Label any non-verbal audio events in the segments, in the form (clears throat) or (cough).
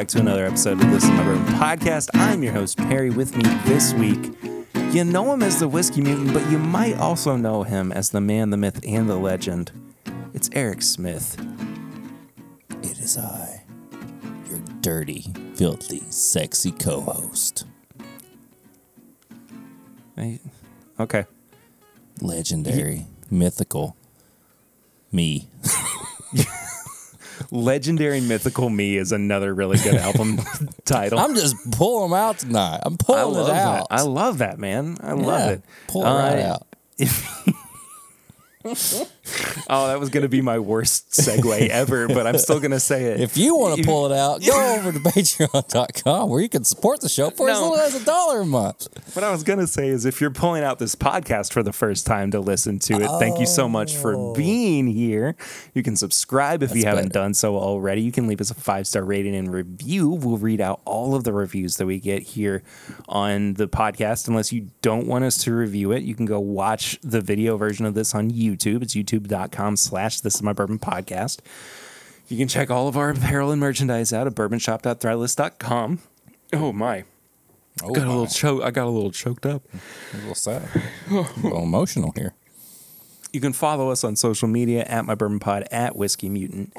back to another episode of This Is My Bourbon Podcast. I'm your host, Perry. With me this week, you know him as the Whiskey Mutant, but you might also know him as the man, the myth, and the legend. It's Eric Smith. It is I, your dirty, filthy, sexy co host. Okay. Legendary, mythical, me. (laughs) Legendary Mythical Me is another really good album (laughs) title. I'm just pulling them out tonight. I'm pulling it that. out. I love that, man. I love it. Pull it right Uh, out. (laughs) (laughs) (laughs) Oh, that was going to be my worst segue ever, but I'm still going to say it. If you want to pull it out, go over to patreon.com where you can support the show for as little as a dollar a month. What I was going to say is if you're pulling out this podcast for the first time to listen to it, thank you so much for oh. being here. You can subscribe if you haven't better. done so already. You can leave us a five star rating and review. We'll read out all of the reviews that we get here on the podcast. Unless you don't want us to review it, you can go watch the video version of this on YouTube. It's youtube.com slash this is my bourbon podcast. You can check all of our apparel and merchandise out at bourbonshop.threadless.com. Oh my. Oh, Got a little choke. I got a little choked up. a little sad. a little emotional here. You can follow us on social media at my bourbon pod at whiskey mutant.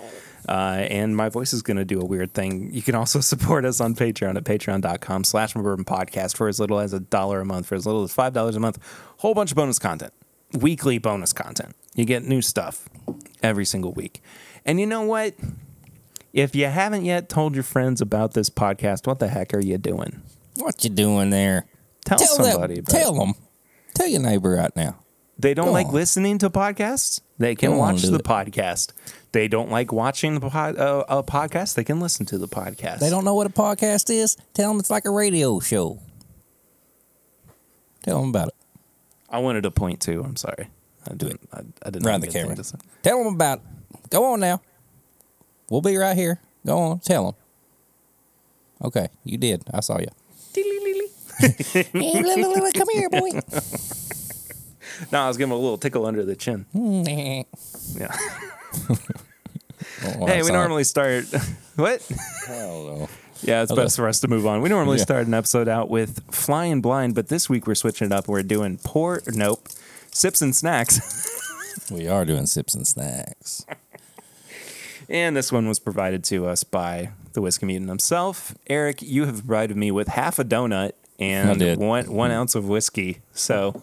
Uh, and my voice is going to do a weird thing. You can also (laughs) support us on Patreon at patreon.com slash my bourbon podcast for as little as a dollar a month, for as little as $5 a month. Whole bunch of bonus content, weekly bonus content. You get new stuff every single week. And you know what? If you haven't yet told your friends about this podcast, what the heck are you doing? What you doing there? Tell, Tell somebody about. Tell them. Tell your neighbor right now. They don't Go like on. listening to podcasts. They can Go watch do the it. podcast. They don't like watching the pod, uh, a podcast. They can listen to the podcast. They don't know what a podcast is? Tell them it's like a radio show. Tell them about it. I wanted to point to. I'm sorry. I didn't. I, I didn't. Around have the camera. to. Tell them about it. Go on now. We'll be right here. Go on. Tell them. Okay, you did. I saw you. (laughs) Come here, boy. (laughs) No, I was giving him a little tickle under the chin. (laughs) Yeah. Oh, hey, we normally start. what? Hello. Yeah, it's Okay. best for us to move on. We normally Yeah. start an episode out with flying blind, but this week we're switching it up. We're doing poor. Nope. Sips and snacks. (laughs) We are doing sips and snacks. And this one was provided to us by the whiskey mutant himself. Eric, you have provided me with half a donut and one one ounce of whiskey. So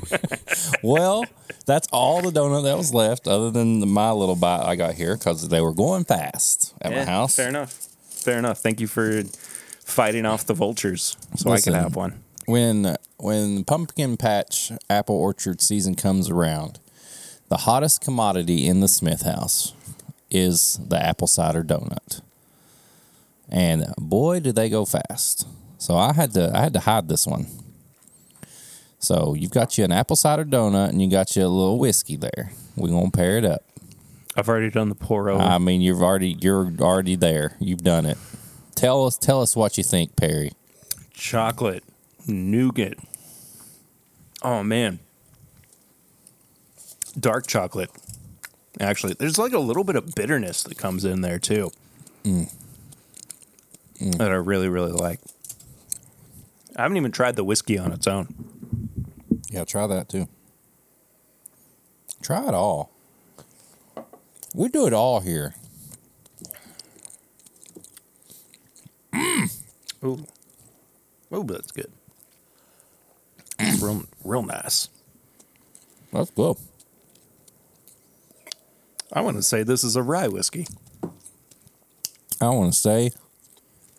(laughs) well, that's all the donut that was left, other than the, my little bite I got here because they were going fast at Yeah, my house. Fair enough. Fair enough. Thank you for fighting off the vultures so I Listen. can have one. When when pumpkin patch apple orchard season comes around, the hottest commodity in the Smith house is the apple cider donut. And boy, do they go fast. So I had to I had to hide this one. So you've got you an apple cider donut and you got you a little whiskey there. We're gonna pair it up. I've already done the pour over. I mean you've already you're already there. You've done it. Tell us tell us what you think, Perry. Chocolate, nougat. Oh man. Dark chocolate. Actually, there's like a little bit of bitterness that comes in there too. Mm. That I really, really like. I haven't even tried the whiskey on its own. Yeah, try that too. Try it all. We do it all here. Ooh. Oh, that's good. It's real, real nice. That's good. I want to say this is a rye whiskey. I want to say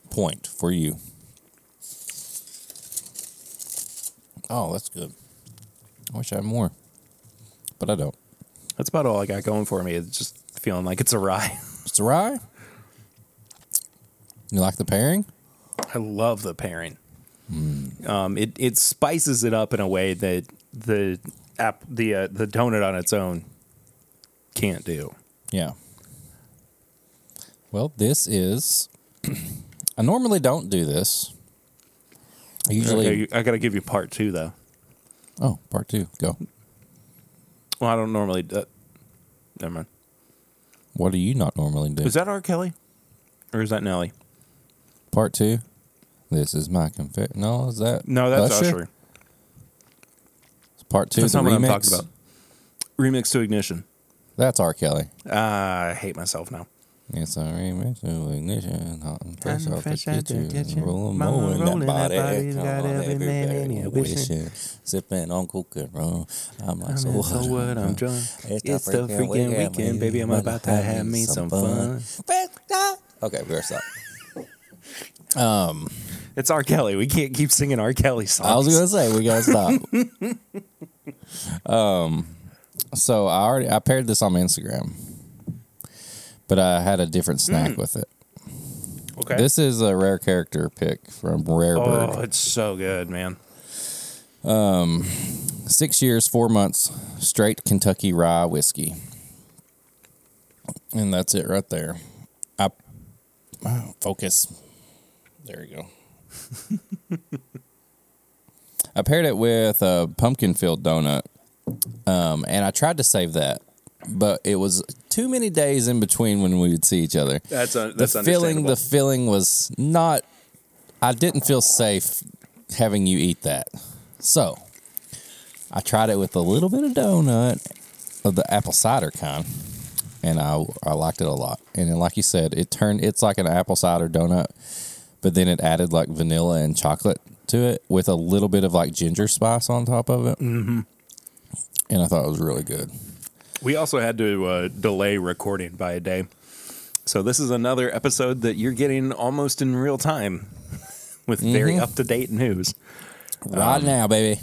point for you. Oh, that's good. I wish I had more, but I don't. That's about all I got going for me. It's just feeling like it's a rye. (laughs) It's a rye. You like the pairing? I love the pairing. Um, it it spices it up in a way that the app the uh, the donut on its own can't do. Yeah. Well, this is. (clears throat) I normally don't do this. I usually. Okay, I got to give you part two though. Oh, part two. Go. Well, I don't normally. Uh, never mind. What do you not normally do? Is that R. Kelly, or is that Nelly? Part two. This is my confession. No, is that No, that's Usher. Part two. That's the not what I'm talking about. Remix to Ignition. That's R. Kelly. Ah, I hate myself now. It's a remix to ignition, hot and fresh off the fresh out the kitchen, kitchen. rolling Mama more in rolling that that body, body, come got on, every every man man in here wishing, wishing. sipping on coke and rum. I'm like, I'm so what? so what? I'm drunk. It's, It's the freaking weekend, baby. I'm about to have me some fun. Okay, we're stop. (laughs) It's R. Kelly. We can't keep singing R. Kelly songs. I was gonna say we gotta stop. (laughs) um, so I already I paired this on my Instagram, but I had a different snack with it. okay. This is a rare character pick from Rare Bird. oh, it's so good, man. Um, Six years, four months, straight Kentucky rye whiskey, and that's it right there. I oh, focus. There you go. (laughs) I paired it with a pumpkin filled donut, um, and I tried to save that, but it was too many days in between when we would see each other. That's a, the that's feeling, understandable. the feeling was not. I didn't feel safe having you eat that, so I tried it with a little bit of donut of the apple cider kind, and I I liked it a lot. And then, like you said, it turned it's like an apple cider donut, but then it added like vanilla and chocolate to it with a little bit of like ginger spice on top of it. Mm-hmm. And I thought it was really good. We also had to uh, delay recording by a day. So this is another episode that you're getting almost in real time (laughs) with very Mm-hmm. up to date news. Right now, baby.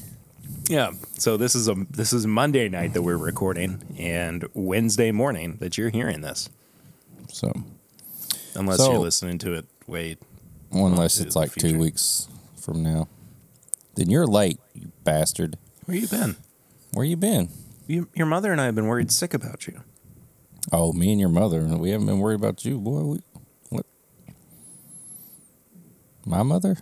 Yeah. So this is a this is Monday night that we're recording and Wednesday morning that you're hearing this. So Unless So- you're listening to it wait. Unless it's like two future. weeks from now, then you're late, you bastard. Where you been? Where you been? You, your mother and I have been worried sick about you. Oh, me and your mother. We haven't been worried about you, boy. We, what? My mother?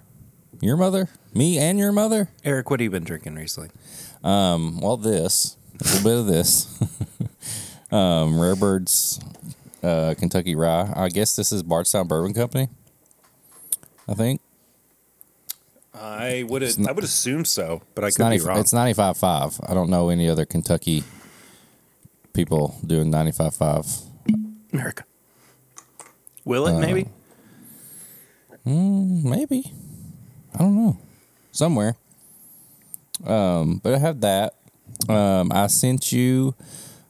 Your mother? Me and your mother? Eric, what have you been drinking recently? Um, well, this, a little bit of this. (laughs) um, Rare Birds, uh, Kentucky Rye. I guess this is Bardstown Bourbon Company. I think I would not- I would assume so, but I it's could ninety. be wrong. It's ninety five five. I don't know any other Kentucky people doing ninety five five. America. Will Uh, it maybe? Maybe. I don't know. Somewhere. Um, but I have that. Um, I sent you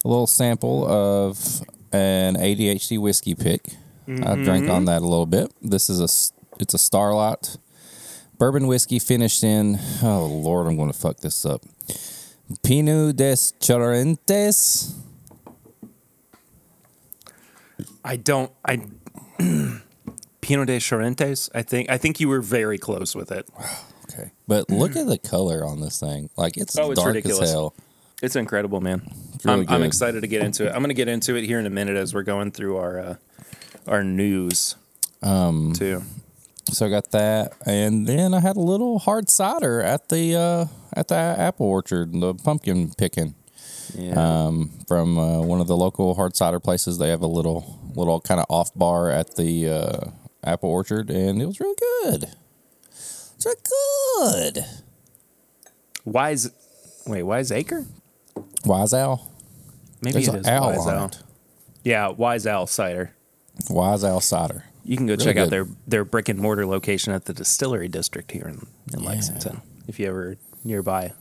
a little sample of an ADHD whiskey pick. I drank on that a little bit. This is a s- it's a Starlight bourbon whiskey finished in oh lord, I'm going to fuck this up. Pineau des Charentes. I don't. I (clears throat) Pineau de Charentes. I think. I think you were very close with it. (sighs) Okay. But look at the color on this thing. Like it's, Oh, it's dark ridiculous. as hell. It's incredible, man. really I'm, I'm excited to get into it. I'm going to get into it here in a minute as we're going through our uh, our news. Um, too. So I got that, and then I had a little hard cider at the uh, at the apple orchard, the pumpkin picking Yeah. um, from uh, one of the local hard cider places. They have a little little kind of off bar at the uh, apple orchard, and it was really good. It's really good. Wise. Wait, Wise Acre? Wise Owl, Maybe there's it is owl Wise Owl. Yeah, Wise Owl cider. Wise Owl cider. You can go Really check out their their brick and mortar location at the Distillery District here in, in Lexington. If you ever nearby,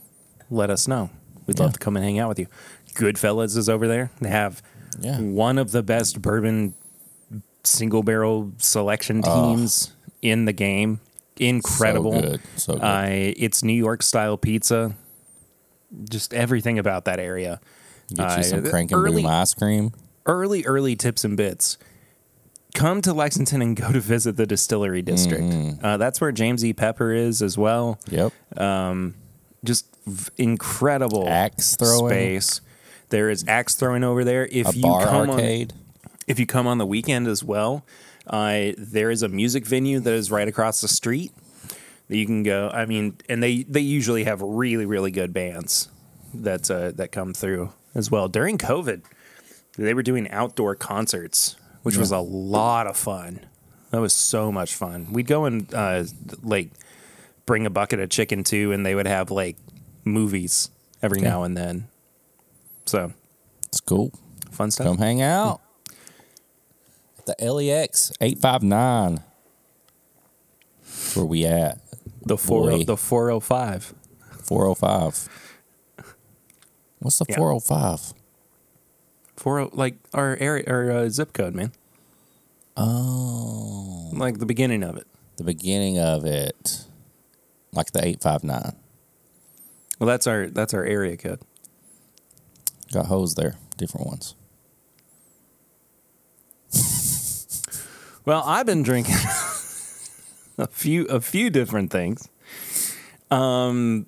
let us know. We'd love to come and hang out with you. Goodfellas is over there. They have Yeah. one of the best bourbon single barrel selection teams in the game. Incredible. So good. So good. Uh, it's New York style pizza. Just everything about that area. Get you uh, some crank and early- boom ice cream. early, early tips and bits. Come to Lexington and go to visit the distillery district. Mm-hmm. Uh, that's where James E. Pepper is as well. Yep. Um, Just v- incredible Axe throwing. space. There is axe throwing over there. If A you come arcade. on, if you come on the weekend as well, uh, there is a music venue that is right across the street that you can go. I mean, and they they usually have really really good bands that uh, that come through as well. During COVID, they were doing outdoor concerts, which was a lot of fun. That was so much fun. We'd go and uh, like bring a bucket of chicken too, and they would have like movies every now and then. So It's cool. fun stuff. Come hang out. The LEX 859. Where we at? The four Boy. the four oh five. 405. What's the 405? Four oh like our area our uh, zip code, man. Oh, Like the beginning of it. the beginning of it. Like the 859. Well, that's our that's our area code. Got hoes there. Different ones. Well, I've been drinking (laughs) a few a few different things. Um,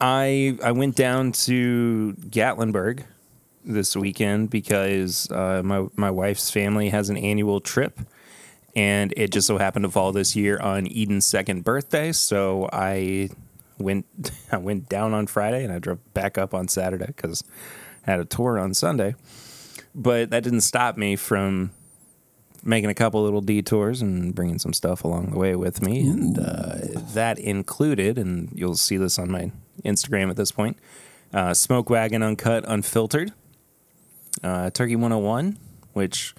I I went down to Gatlinburg this weekend because uh, my my wife's family has an annual trip, and it just so happened to fall this year on Eden's second birthday. So I went (laughs) I went down on Friday and I drove back up on Saturday because I had a tour on Sunday. But that didn't stop me from making a couple little detours and bringing some stuff along the way with me. And uh, that included, and you'll see this on my Instagram at this point, uh, Smoke Wagon Uncut Unfiltered, uh, Turkey 101, which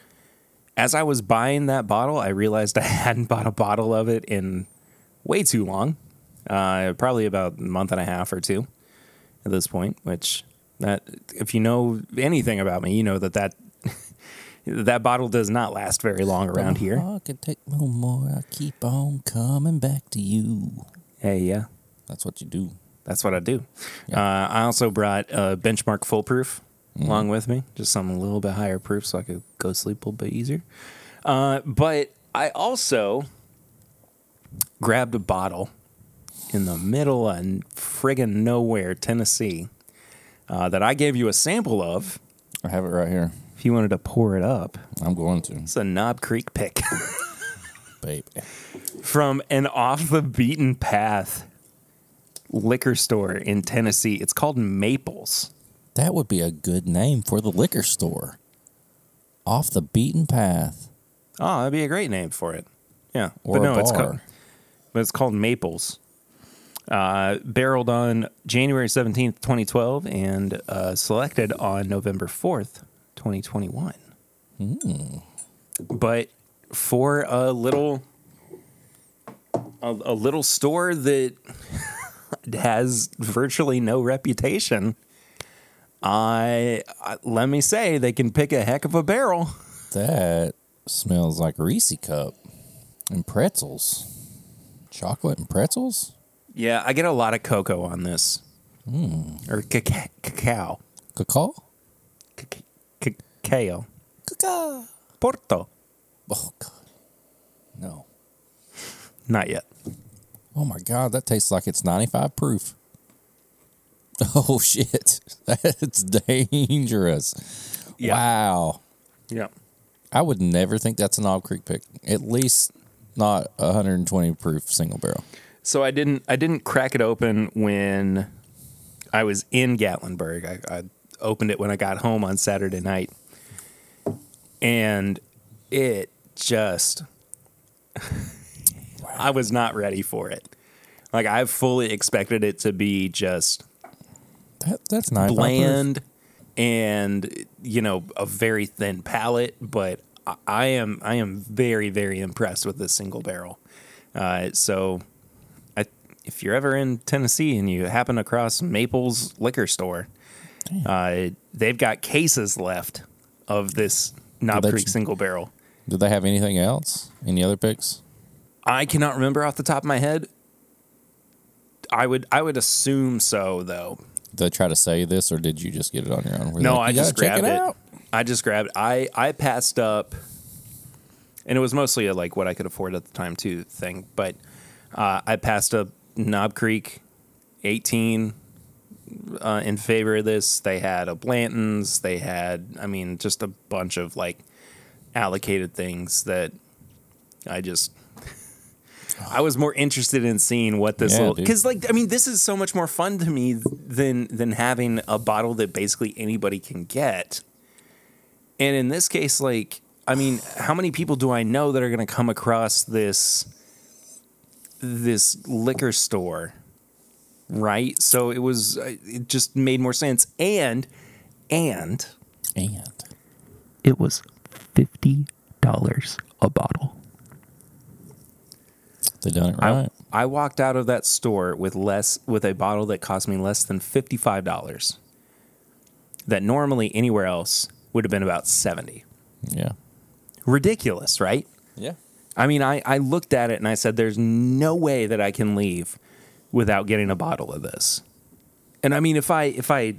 as I was buying that bottle, I realized I (laughs) hadn't bought a bottle of it in way too long. Uh, probably about a month and a half or two at this point, which that if you know anything about me, you know that that (laughs) that bottle does not last very long around here. I can take no more. I keep on coming back to you. Hey, yeah, That's what you do. that's what I do. Uh, I also brought a benchmark full along with me, just something a little bit higher proof so I could go sleep a little bit easier. Uh, but I also grabbed a bottle in the middle of friggin' nowhere, Tennessee, uh, that I gave you a sample of. I have it right here. If you wanted to pour it up, I'm going to, it's a Knob Creek pick. (laughs) baby. from an off the beaten path liquor store in Tennessee. It's called Maples. That would be a good name for the liquor store. Off the beaten path. Oh, that'd be a great name for it. Yeah, Or but no, a it's called, but it's called Maples. Uh, barreled on January seventeenth, twenty twelve, and uh, selected on November fourth, twenty twenty one. Hmm. But for a little, a, a little store that (laughs) has virtually no reputation, I, I let me say they can pick a heck of a barrel. That smells like Reese cup and pretzels. Chocolate and pretzels? Yeah, I get a lot of cocoa on this. Hmm. Or caca- cacao. Cacao? Caca- Cacao. Cacao. Porto. Oh, God. No. Not yet. Oh, my God. That tastes like it's 95 proof. (laughs) Oh, shit. (laughs) That's dangerous. Yeah. Wow. Yeah. I would never think that's a Knob Creek pick. At least not a 120 proof single barrel. So I didn't I didn't crack it open when I was in Gatlinburg. I, I opened it when I got home on Saturday night. And it just (laughs) I was not ready for it. Like I fully expected it to be just That, that's 95 proof. bland and you know a very thin palate but I- am i am very very impressed with this single barrel uh, so I, if you're ever in tennessee and you happen across maples liquor store uh, they've got cases left of this knob creek ch- single barrel Did they have anything else? Any other picks? i cannot remember off the top of my head i would i would assume so though they try to say this, or did you just get it on your own? Were No, like, I just grabbed it. out"? I just grabbed. I I passed up, and it was mostly a, like what I could afford at the time too thing. But uh, I passed up Knob Creek, eighteen, uh, in favor of this. They had a Blanton's. They had, I mean, just a bunch of like allocated things that I just. I was more interested in seeing what this Yeah, little dude. because like I mean this is so much more fun to me than than having a bottle that basically anybody can get. And in this case, like I mean, how many people do I know that are going to come across this this liquor store? Right? So it was uh, it just made more sense and and And it was $50 a bottle. They done it I, right. I walked out of that store with less with a bottle that cost me less than $55. That normally anywhere else would have been about 70. yeah. Ridiculous, right? Yeah. I mean, I, I looked at it and I said, there's no way that I can leave without getting a bottle of this. And I mean, if I if I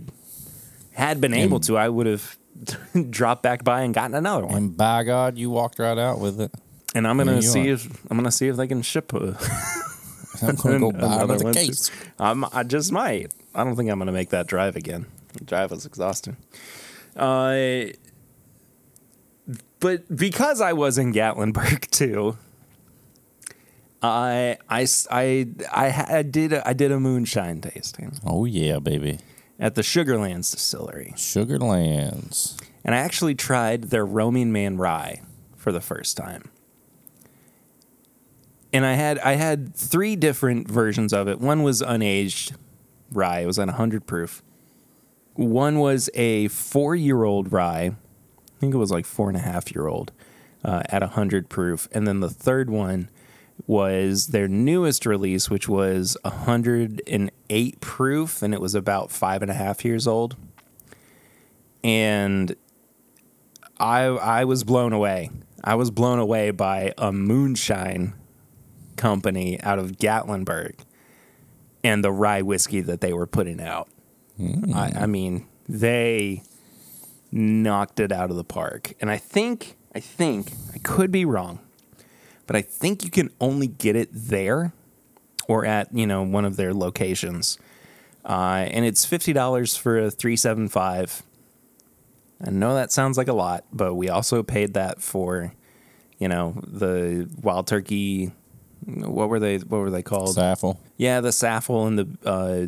had been able And- to, I would have (laughs) dropped back by and gotten another one. And by God, you walked right out with it. And I'm gonna see are. if I'm gonna see if they can ship a, I'm gonna go (laughs) buy another another one too. case. I'm, I just might. I don't think I'm gonna make that drive again. The drive was exhausting. Uh, but because I was in Gatlinburg (laughs) too, I, I, I did a, I did a moonshine tasting Oh yeah, baby. at the Sugarlands distillery, Sugarlands. and I actually tried their Roaming Man rye for the first time. And I had I had three different versions of it. One was unaged rye; it was at hundred proof. One was a four-year-old rye. I think it was like four and a half year old uh, at hundred proof, and then the third one was their newest release, which was hundred and eight proof, and it was about five and a half years old. And I I was blown away. I was blown away by a moonshine company out of Gatlinburg and the rye whiskey that they were putting out. I, I mean, they knocked it out of the park. And I think, I think, I could be wrong, but I think you can only get it there or at, you know, one of their locations. Uh, and it's $50 for a 375. I know that sounds like a lot, but we also paid that for, you know, the wild turkey. What were they? What were they called? Saffell. Yeah, the Saffell and the. Uh,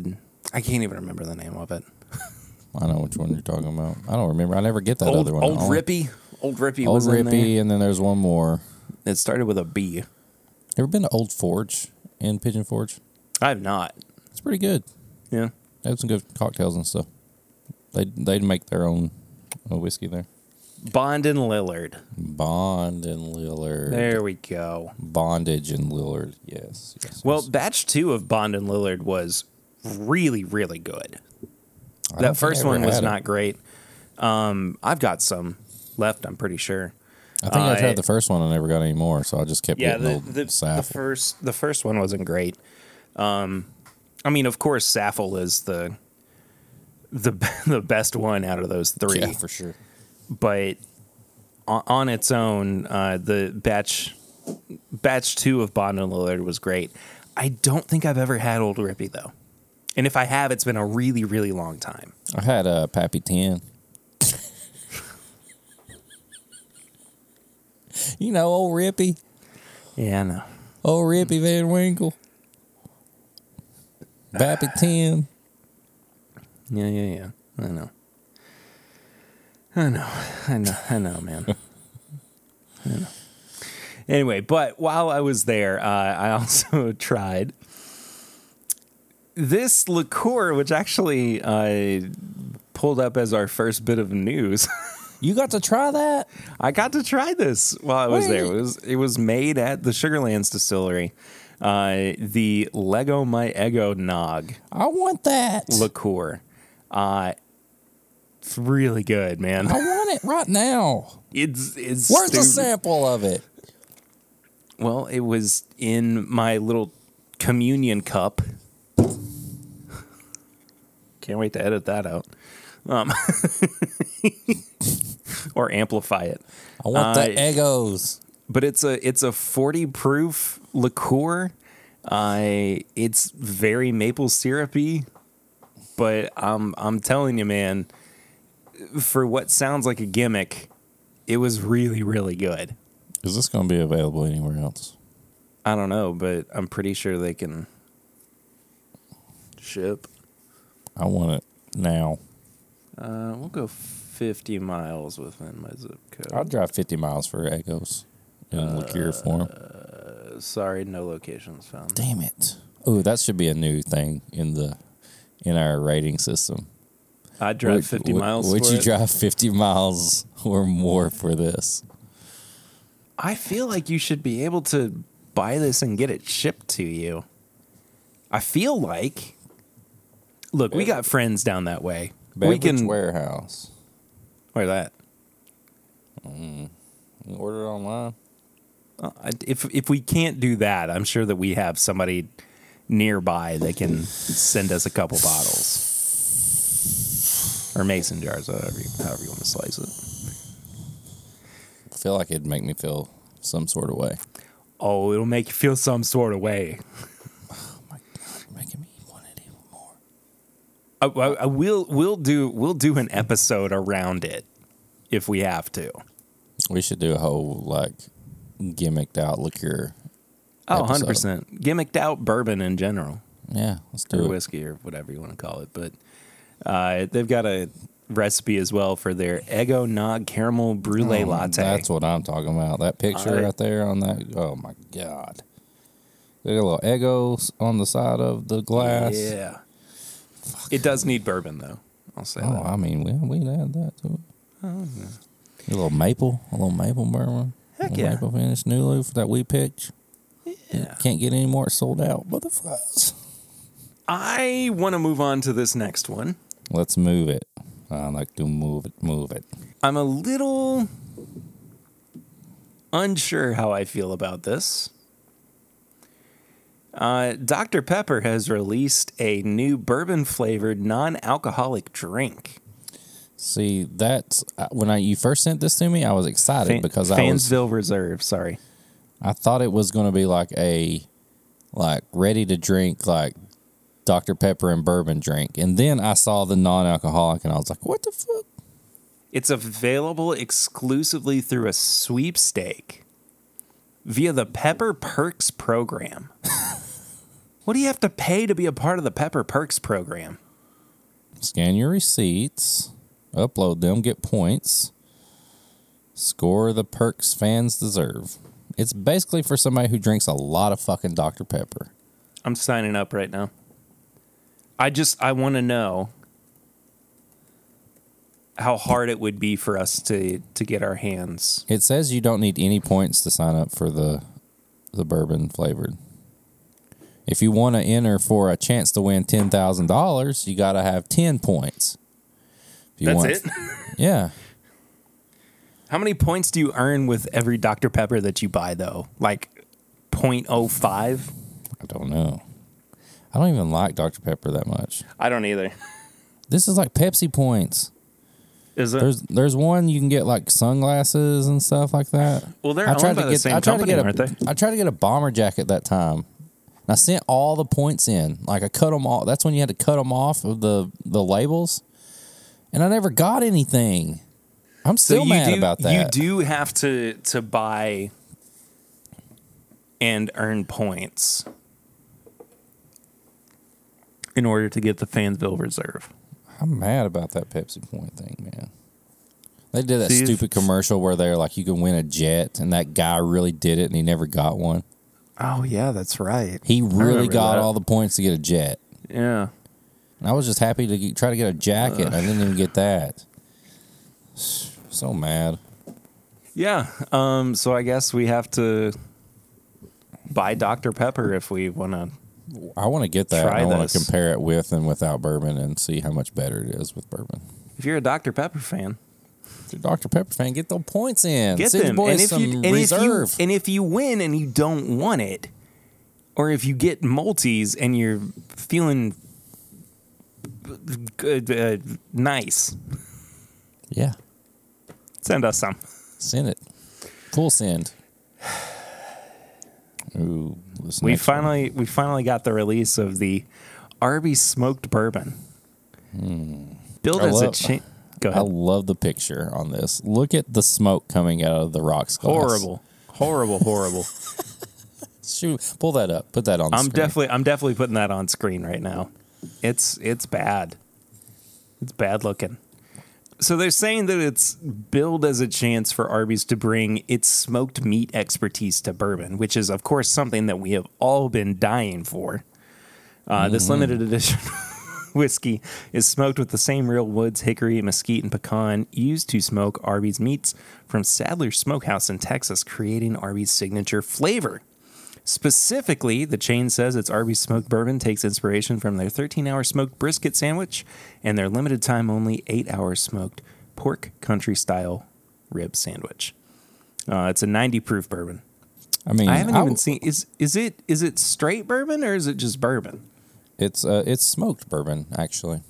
I can't even remember the name of it. (laughs) I know which one you're talking about. I don't remember. I never get that Old, other one. old Ripy. Old Ripy Old was in there. Ripy, and then there's one more. It started with a B. Ever been to Old Forge in Pigeon Forge? I have not. It's pretty good. Yeah. They have some good cocktails and stuff. They they'd make their own uh, whiskey there. Bond and Lillard. Bond and Lillard. There we go. Bondage and Lillard. Yes. yes Well, yes. batch two of Bond and Lillard was really, really good. I That first one was had it. not great. Um, I've got some left. I'm pretty sure. I think I uh, tried the first one and never got any more, so I just kept Yeah, getting the the, the first the first one wasn't great. Um, I mean, of course, Saffell is the the (laughs) the best one out of those three. yeah, for sure. But on, on its own, uh, the batch batch two of Bond and Lillard was great. I don't think I've ever had Old Ripy though, and if I have, it's been a really really long time. I had a uh, Pappy Ten. (laughs) you know, old Ripy, Yeah, I know. old Rippy Van Winkle, Pappy Ten. Yeah, yeah, yeah. I know. I know. I know. I know, man. (laughs) I know. Anyway, but while I was there, uh, I also (laughs) tried this liqueur, which actually uh, pulled up as our first bit of news. (laughs) You got to try that? I got to try this while I was there. It was it was made at the Sugarlands distillery. Uh, the Leggo My Eggo Nog I want that. liqueur. Uh, it's really good, man. I want it right now. It's it's Where's the stupid. sample of it? Well, it was in my little communion cup. Can't wait to edit that out. Um, (laughs) or amplify it. I want the Uh, Eggos. But it's a it's a 40 proof liqueur. Uh, it's very maple syrupy, but I'm I'm telling you, man, for what sounds like a gimmick, it was really really good. Is this going to be available anywhere else? I don't know, but I'm pretty sure they can ship. I want it now. Uh, we'll go 50 miles within my zip code. I'll drive 50 miles for Eggos in liqueur form. Uh, sorry, no locations found. Damn it. Oh, that should be a new thing in the in our rating system. I'd drive Would- 50 would- miles. Would for you it. drive 50 miles or more for this? I feel like you should be able to buy this and get it shipped to you. I feel like. Look, we got friends down that way. we can. warehouse. Where that? You order it online. Uh, If if we can't do that, I'm sure that we have somebody nearby that can send us a couple bottles or mason jars, however you, however you want to slice it. I feel like it'd make me feel some sort of way. Oh, it'll make you feel some sort of way. (laughs) Oh my god, you're making me want it even more. I, I, I will we'll do we'll do an episode around it if we have to. We should do a whole like gimmicked out liqueur. Oh, Episode. 100%. Gimmicked out bourbon in general, Yeah, let's or do it. whiskey, or whatever you want to call it. But uh, they've got a recipe as well for their Eggo Nog Caramel Brulee Oh, Latte. That's what I'm talking about. That picture I- right there on that. Oh my god. They got a little Eggos on the side of the glass. Yeah. It does need bourbon, though. I'll say Oh, that. I mean, we we add that to it. A little maple, a little maple bourbon. Heck a yeah. Maple finish new leaf that we picked. Yeah. Can't get any more sold out. Motherfuckers. I want to move on to this next one. Let's move it. I like to move it, move it. I'm a little unsure how I feel about this. Uh, Dr. Pepper has released a new bourbon flavored non alcoholic drink. See, that's uh, when I you first sent this to me. I was excited Fan- because I was Fansville Reserve, sorry. I thought it was going to be like a like ready to drink like Dr Pepper and bourbon drink, and then I saw the non-alcoholic, and I was like, "What the fuck?" It's available exclusively through a sweepstake via the Pepper Perks program. (laughs) what do you have to pay to be a part of the Pepper Perks program? Scan your receipts, upload them, get points, score the perks fans deserve. It's basically for somebody who drinks a lot of fucking Dr Pepper. I'm signing up right now. I just I want to know how hard it would be for us to to get our hands. It says you don't need any points to sign up for the the bourbon flavored. If you want to enter for a chance to win ten thousand dollars, you got to have ten points. If you That's want- it. (laughs) Yeah, How many points do you earn with every Dr Pepper that you buy though? Like 0.05? I don't know. I don't even like Dr Pepper that much. I don't either. This is like Pepsi points. Is it? There's there's one you can get like sunglasses and stuff like that. well, they're I owned tried by to the get same I tried to company, get a aren't they? I tried to get a bomber jacket that time. And I sent all the points in. Like I cut them all. That's when you had to cut them off of the the labels. And I never got anything. I'm still mad do, about that. You do have to to buy and earn points in order to get the Fansville Reserve. I'm mad about that Pepsi point thing, man. They did that See, stupid commercial where they're like, you can win a jet, and that guy really did it, and he never got one. Oh yeah, that's right. He really got that. all the points to get a jet. Yeah. And I was just happy to get, try to get a jacket. and I didn't even get that. (sighs) So mad. Yeah. Um, so I guess we have to buy Dr. Pepper if we want to. I want to get that. I want to compare it with and without bourbon and see how much better it is with bourbon. If you're a Dr. Pepper fan, If you're a Dr. Pepper fan, get those points in. get Send them. boys And if, you, and, if you, reserve. and if you win and you don't want it, or if you get multis and you're feeling good, uh, nice, yeah, send us some. send it. Full send. Ooh, this We next one. finally we finally got the release of the Arby smoked bourbon. Hmm. I as a cha- Go I love the picture on this. Look at the smoke coming out of the rocks. glass. Horrible, horrible, horrible. (laughs) (laughs) Shoot, pull that up. Put that on. The I'm screen. definitely I'm definitely putting that on screen right now. It's it's bad. It's bad looking. So they're saying that it's billed as a chance for Arby's to bring its smoked meat expertise to bourbon, which is, of course, something that we have all been dying for. Uh, This limited edition (laughs) whiskey is smoked with the same real woods, hickory, mesquite, and pecan used to smoke Arby's meats from Sadler's Smokehouse in Texas, creating Arby's signature flavor. Specifically, the chain says its Arby's smoked bourbon takes inspiration from their 13 hour smoked brisket sandwich and their limited time only 8 hour smoked pork country style rib sandwich. Uh, it's a 90 proof bourbon. I mean, I haven't I even seen is is it is it straight bourbon or is it just bourbon? It's uh, it's smoked bourbon actually.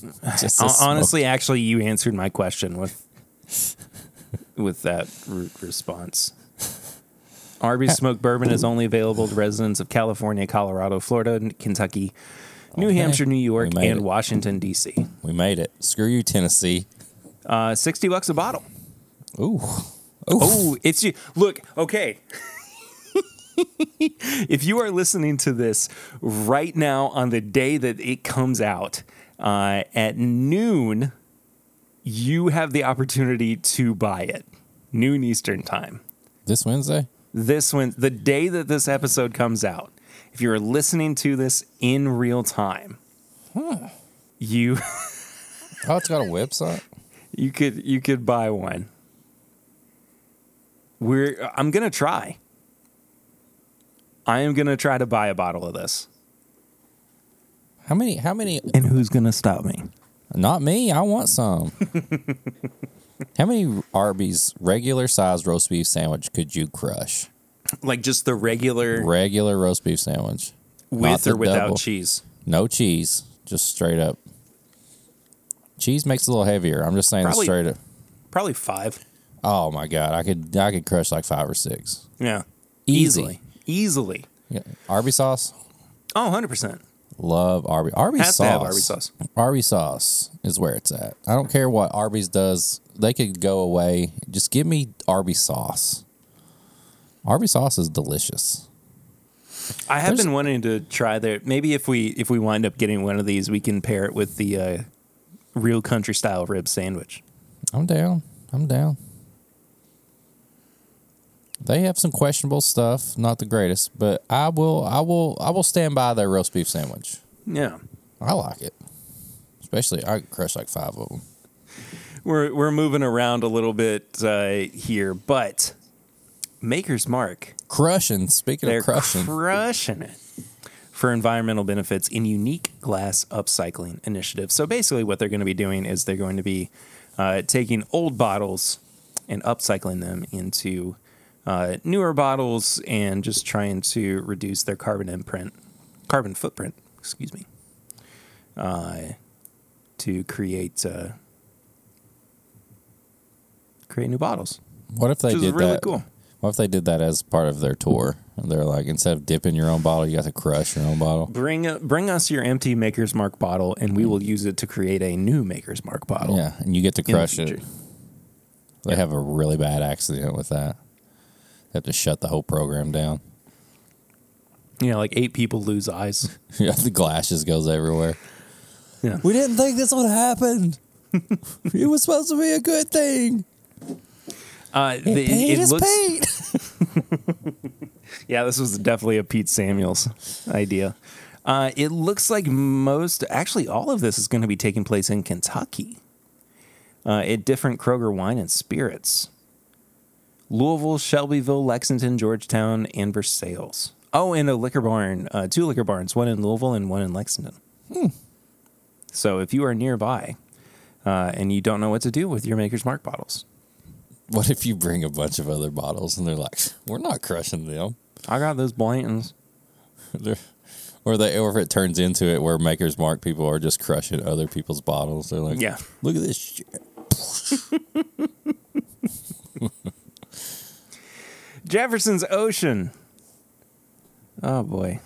(laughs) Just Hon- says Honestly, actually, you answered my question with with that r- response. Arby's smoked bourbon is only available to residents of California, Colorado, Florida, Kentucky, New Hampshire, New York, We made and it. Washington D.C. we made it. Screw you, Tennessee. Uh, Sixty bucks a bottle. Ooh, Oh, it's you. Look, okay. (laughs) if you are listening to this right now on the day that it comes out uh, at noon, you have the opportunity to buy it. Noon Eastern time. this Wednesday. This one, the day that this episode comes out, if you're listening to this in real time, hmm. you (laughs) Oh, it's got a website. you could you could buy one. We're I'm gonna try. I am gonna try to buy a bottle of this. How many? How many? And who's gonna stop me? Not me. I want some. (laughs) how many Arby's regular sized roast beef sandwich could you crush? Like just the regular Regular roast beef sandwich, with or without double. cheese. No cheese, just straight up. Cheese makes it a little heavier. I'm just saying Probably- straight up. Probably five. Oh my god, I could I could crush like five or six. Yeah. Easy. Easily. Easily. Yeah. Arby sauce. Oh, 100%. Love Arby. Arby Has sauce. Arby sauce. Arby sauce is where it's at. I don't care what Arby's does. They could go away. Just give me Arby sauce. Arby sauce is delicious. I have There's- been wanting to try their maybe if we if we wind up getting one of these, we can pair it with the uh, real country style rib sandwich. I'm down. I'm down. They have some questionable stuff, not the greatest, but I will I will I will stand by their roast beef sandwich. Yeah. I like it. Especially I crush like five of them. We're we're moving around a little bit uh, here, but Maker's Mark Crushing. Speaking they're of crushing, crushing it for environmental benefits in unique glass upcycling initiative. So basically, what they're going to be doing is they're going to be uh, taking old bottles and upcycling them into uh, newer bottles and just trying to reduce their carbon imprint, carbon footprint. Excuse me. Uh, to create uh, create new bottles, what if they did really that? cool. What if they did that as part of their tour? And they're like, instead of dipping your own bottle, you got to crush your own bottle. Bring uh, bring us your empty Maker's Mark bottle, and we will use it to create a new Maker's Mark bottle. Yeah, and you get to in the crush it. They have a really bad accident with that. They have to shut the whole program down. Yeah, like eight people lose eyes. (laughs) Yeah, the glass just goes everywhere. Yeah. We didn't think this would happen. (laughs) it was supposed to be a good thing. Uh, the, Paint it is looks, paint. (laughs) yeah, this was definitely a Pete Samuels idea. Uh, it looks like most, actually, all of this is going to be taking place in Kentucky uh, at different Kroger Wine and Spirits. Louisville, Shelbyville, Lexington, Georgetown, and Versailles. Oh, and a liquor barn, uh, two liquor barns, one in Louisville and one in Lexington. So if you are nearby uh, and you don't know what to do with your Maker's Mark bottles, What if you bring a bunch of other bottles and they're like, we're not crushing them? I got those Blantons. (laughs) They're, or they, or if it turns into it where Maker's Mark people are just crushing other people's bottles. They're like, Yeah. look at this shit. (laughs) Jefferson's Ocean. Oh boy.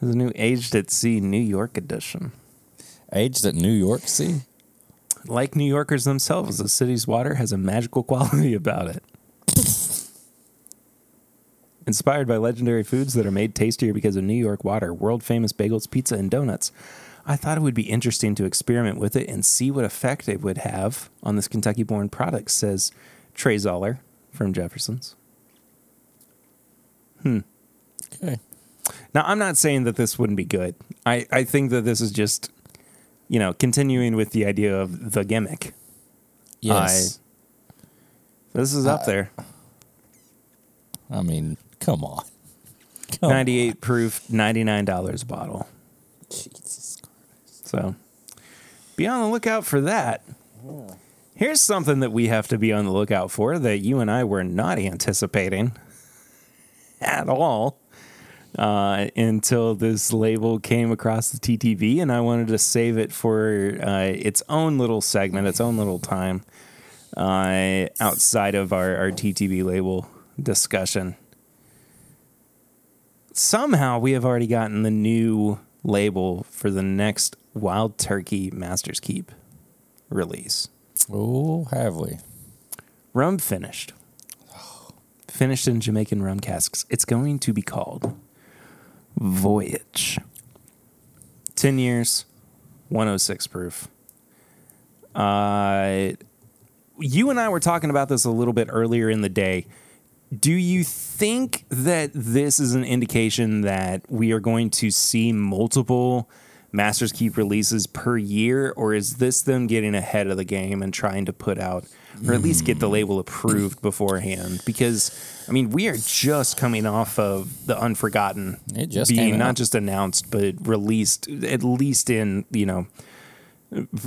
There's a new Aged at Sea New York edition. Aged at New York Sea. Like New Yorkers themselves, the city's water has a magical (laughs) quality about it. Inspired by legendary foods that are made tastier because of New York water, world famous bagels, pizza, and donuts, I thought it would be interesting to experiment with it and see what effect it would have on this Kentucky born product, says Trey Zoeller from Jefferson's. Hmm. Okay. Now, I'm not saying that this wouldn't be good. I, I think that this is just, you know, continuing with the idea of the gimmick. Yes. This is up there. I, mean, come on. Come 98 proof, $99 a bottle. Jesus. So be on the lookout for that. Here's something that we have to be on the lookout for that you and I were not anticipating (laughs) at all uh, until this label came across the TTB, and I wanted to save it for uh, its own little segment, its own little time uh, outside of our, our TTB label discussion. Somehow we have already gotten the new label for the next Wild Turkey Masters Keep release. Oh, have we? Rum finished. Finished in Jamaican rum casks. It's going to be called Voyage. 10 years, 106 proof. Uh, you and I were talking about this a little bit earlier in the day. Do you think that this is an indication that we are going to see multiple Masters Keep releases per year, or is this them getting ahead of the game and trying to put out, or at least get the label approved beforehand? Because, I mean, we are just coming off of the Unforgotten It just being not just announced, but released, at least in, you know,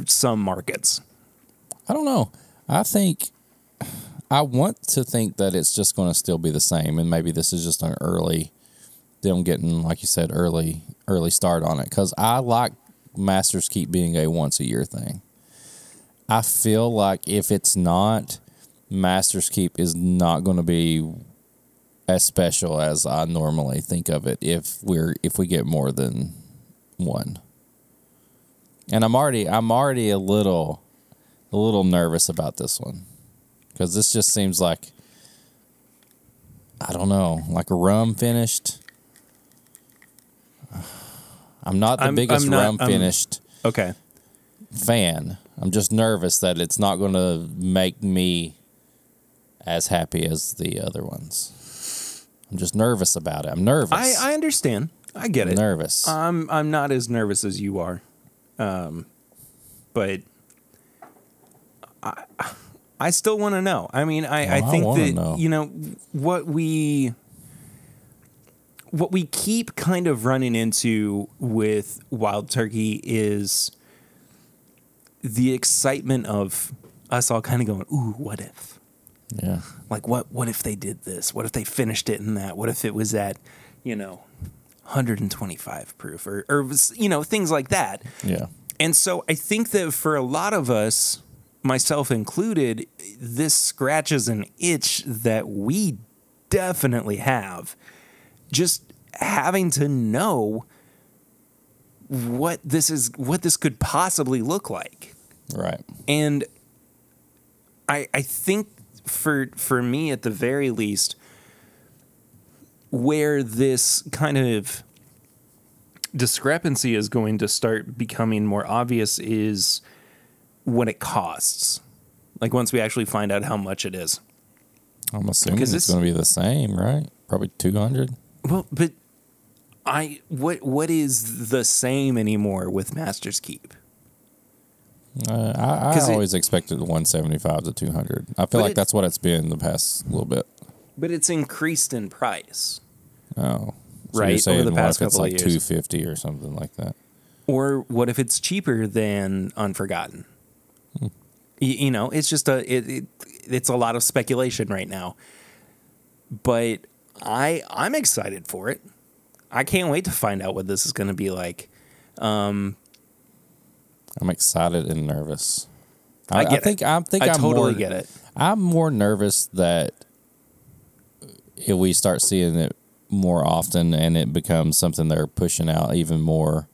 some markets. I don't know. I think I want to think that it's just going to still be the same, and maybe this is just an early them getting, like you said, early early start on it. Because I like Masters Keep being a once a year thing. I feel like if it's not, Masters Keep is not going to be as special as I normally think of it. If we're if we get more than one, and I'm already I'm already a little a little nervous about this one because this just seems like I don't know, like a rum finished. I'm not the I'm- biggest I'm not- rum I'm- finished Okay. fan. I'm just nervous that it's not going to make me as happy as the other ones. I'm just nervous about it. I'm nervous. I, I understand. I get it. nervous. I'm I'm not as nervous as you are, um, but I I still want to know. I mean, I, I Well, I think wanna that know. you know what we what we keep kind of running into with Wild Turkey is the excitement of us all kind of going, "Ooh, what if?" Yeah. Like what what if they did this? What if they finished it in that? What if it was at, you know, 125 proof or or was- you know, things like that. Yeah. And so I think that for a lot of us, myself included, this scratches an itch that we definitely have. Just having to know what this is what this could possibly look like Right. and I I think for for me at the very least where this kind of discrepancy is going to start becoming more obvious is what it costs. Like once we actually find out how much it is. I'm assuming Because it's going to be the same, right? Probably 200. Well, but I what what is the same anymore with Masters Keep? Uh, I, I 'Cause it- always expected 175 to 200. I feel like it- that's what it's been the past little bit. But it's increased in price. Oh, so Right, You're over saying the what past if it's like years. 250 or something like that? Or what if it's cheaper than Unforgotten? Y- You, know, it's just a it, it it's a lot of speculation right now. But I I'm excited for it. I can't wait to find out what this is going to be like. I'm excited and nervous. I get it. think I think I am totally more, get it. I'm more nervous that if we start seeing it more often and it becomes something they're pushing out even more,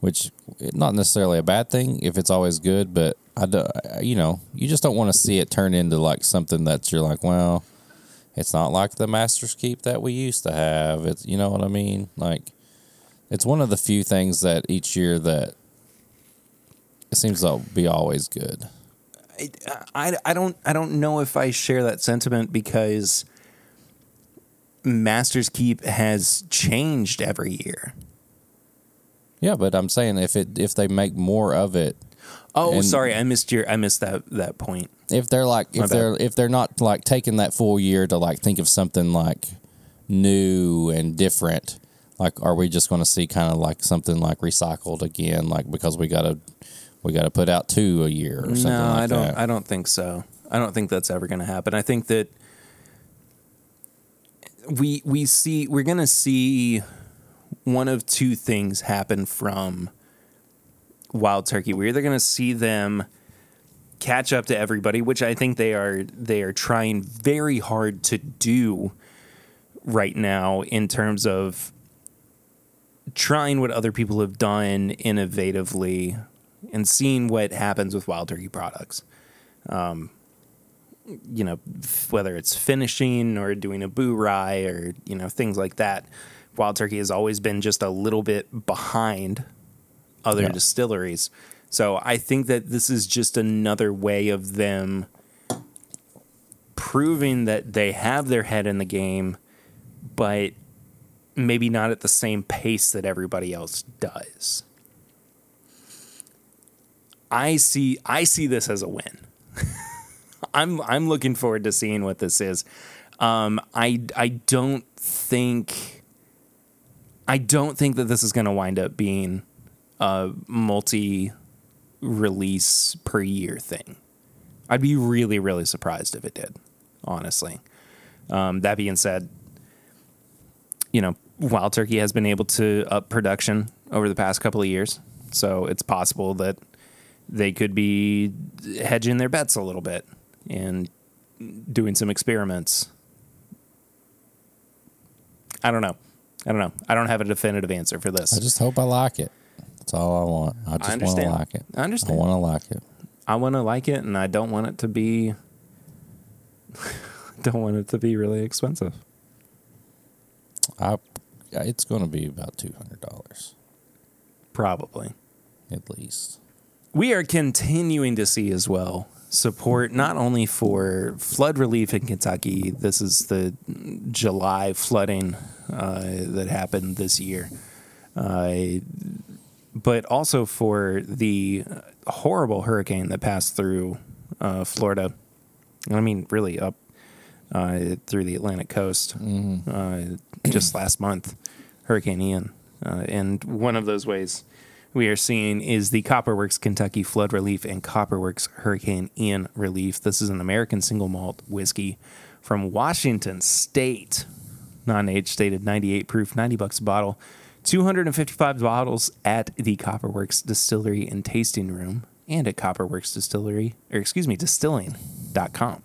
which not necessarily a bad thing if it's always good, but I do, you know you just don't want to see it turn into like something that you're like, well, it's not like the Masters Keep that we used to have. It's you know what I mean, like. It's one of the few things that each year that it seems to be always good. I, I don't I don't know if I share that sentiment because Masters Keep has changed every year. Yeah, but I'm saying if it if they make more of it, Oh, sorry, I missed your I missed that that point. if they're like if they're if they're not like taking that full year to like think of something like new and different, like are we just going to see kind of like something like recycled again, like because we got to we got to put out two a year or something no, like I don't that? I don't think so. I don't think that's ever going to happen. I think that we we see we're going to see one of two things happen from Wild Turkey. We're either going to see them catch up to everybody, which I think they are they are trying very hard to do right now in terms of trying what other people have done innovatively and seeing what happens with wild turkey products. Um, you know, whether it's finishing or doing a boo rye or you know things like that. Wild turkey has always been just a little bit behind other Yeah. distilleries. So I think that this is just another way of them proving that they have their head in the game, but maybe not at the same pace that everybody else does. I see I see this as a win. (laughs) I'm I'm looking forward to seeing what this is. Um, I I don't think I don't think that this is going to wind up being a multi release per year thing. I'd be really really surprised if it did, honestly. Um, that being said, you know, Wild Turkey has been able to up production over the past couple of years, so it's possible that they could be hedging their bets a little bit and doing some experiments. I don't know. I don't know. I don't have a definitive answer for this. I just hope I like it. That's all I want. I just want to like it. I understand. I want to like it. I want to like it, and I don't want it to be. (laughs) don't want it to be really expensive. I it's going to be about two hundred dollars Probably. at least. We are continuing to see as well support not only for flood relief in Kentucky. This is the July flooding uh, that happened this year, uh, but also for the horrible hurricane that passed through uh, Florida. I mean, really up uh, through the Atlantic coast uh, just last month, Hurricane Ian. Uh, and one of those ways we are seeing is the Copperworks Kentucky Flood Relief and Copperworks Hurricane Ian Relief. This is an American single malt whiskey from Washington State, non age stated 98 proof, 90 bucks a bottle. 255 bottles at the Copperworks Distillery and Tasting Room and at Copperworks Distillery, or excuse me, distilling.com.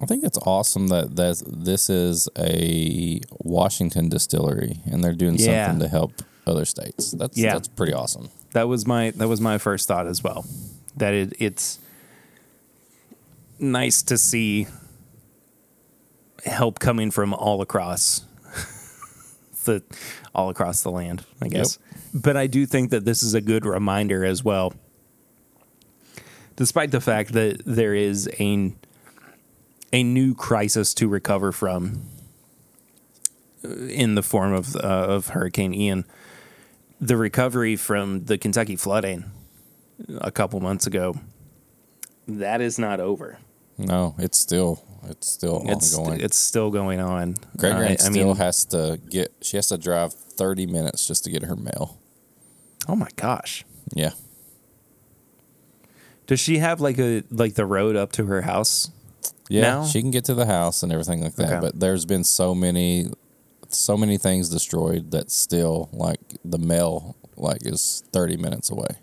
I think it's awesome that that this is a Washington distillery and they're doing Yeah. something to help other states. That's Yeah. that's pretty awesome. that was my that was my first thought as well. That it, it's nice to see help coming from all across (laughs) the all across the land, I guess. But I do think that this is a good reminder as well. Despite the fact that there is a a new crisis to recover from uh, in the form of uh, of Hurricane Ian, the recovery from the Kentucky flooding a couple months ago, that is not over. No, it's still it's still It's ongoing. it's still going on. Greg Uh, I still mean, has to get. She has to drive thirty minutes just to get her mail. oh my gosh, Yeah, does she have like a like the road up to her house? yeah. Now? She can get to the house and everything like that. Okay. But there's been so many, so many things destroyed that still like the mail like is thirty minutes away.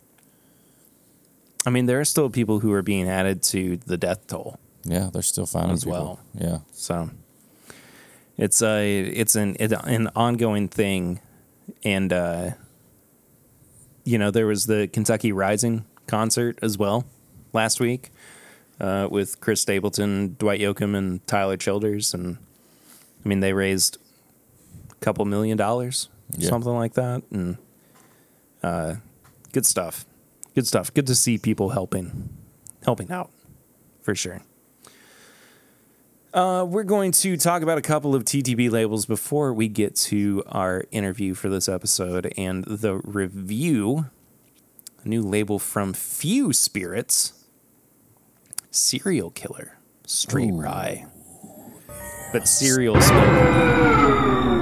I mean, there are still people who are being added to the death toll. Yeah, they're still finding As people. well. Yeah, So it's a it's an it, an ongoing thing, and uh, you know there was the Kentucky Rising concert as well last week uh, with Chris Stapleton, Dwight Yoakam, and Tyler Childers, and I mean they raised couple million dollars, Yeah. something like that, and uh, good stuff. good stuff. Good to see people helping, helping out, for sure. Uh, we're going to talk about a couple of TTB labels before we get to our interview for this episode and the review. A new label from Few Spirits, Cereal Killer, Street Ooh. Rye. But serial spelled.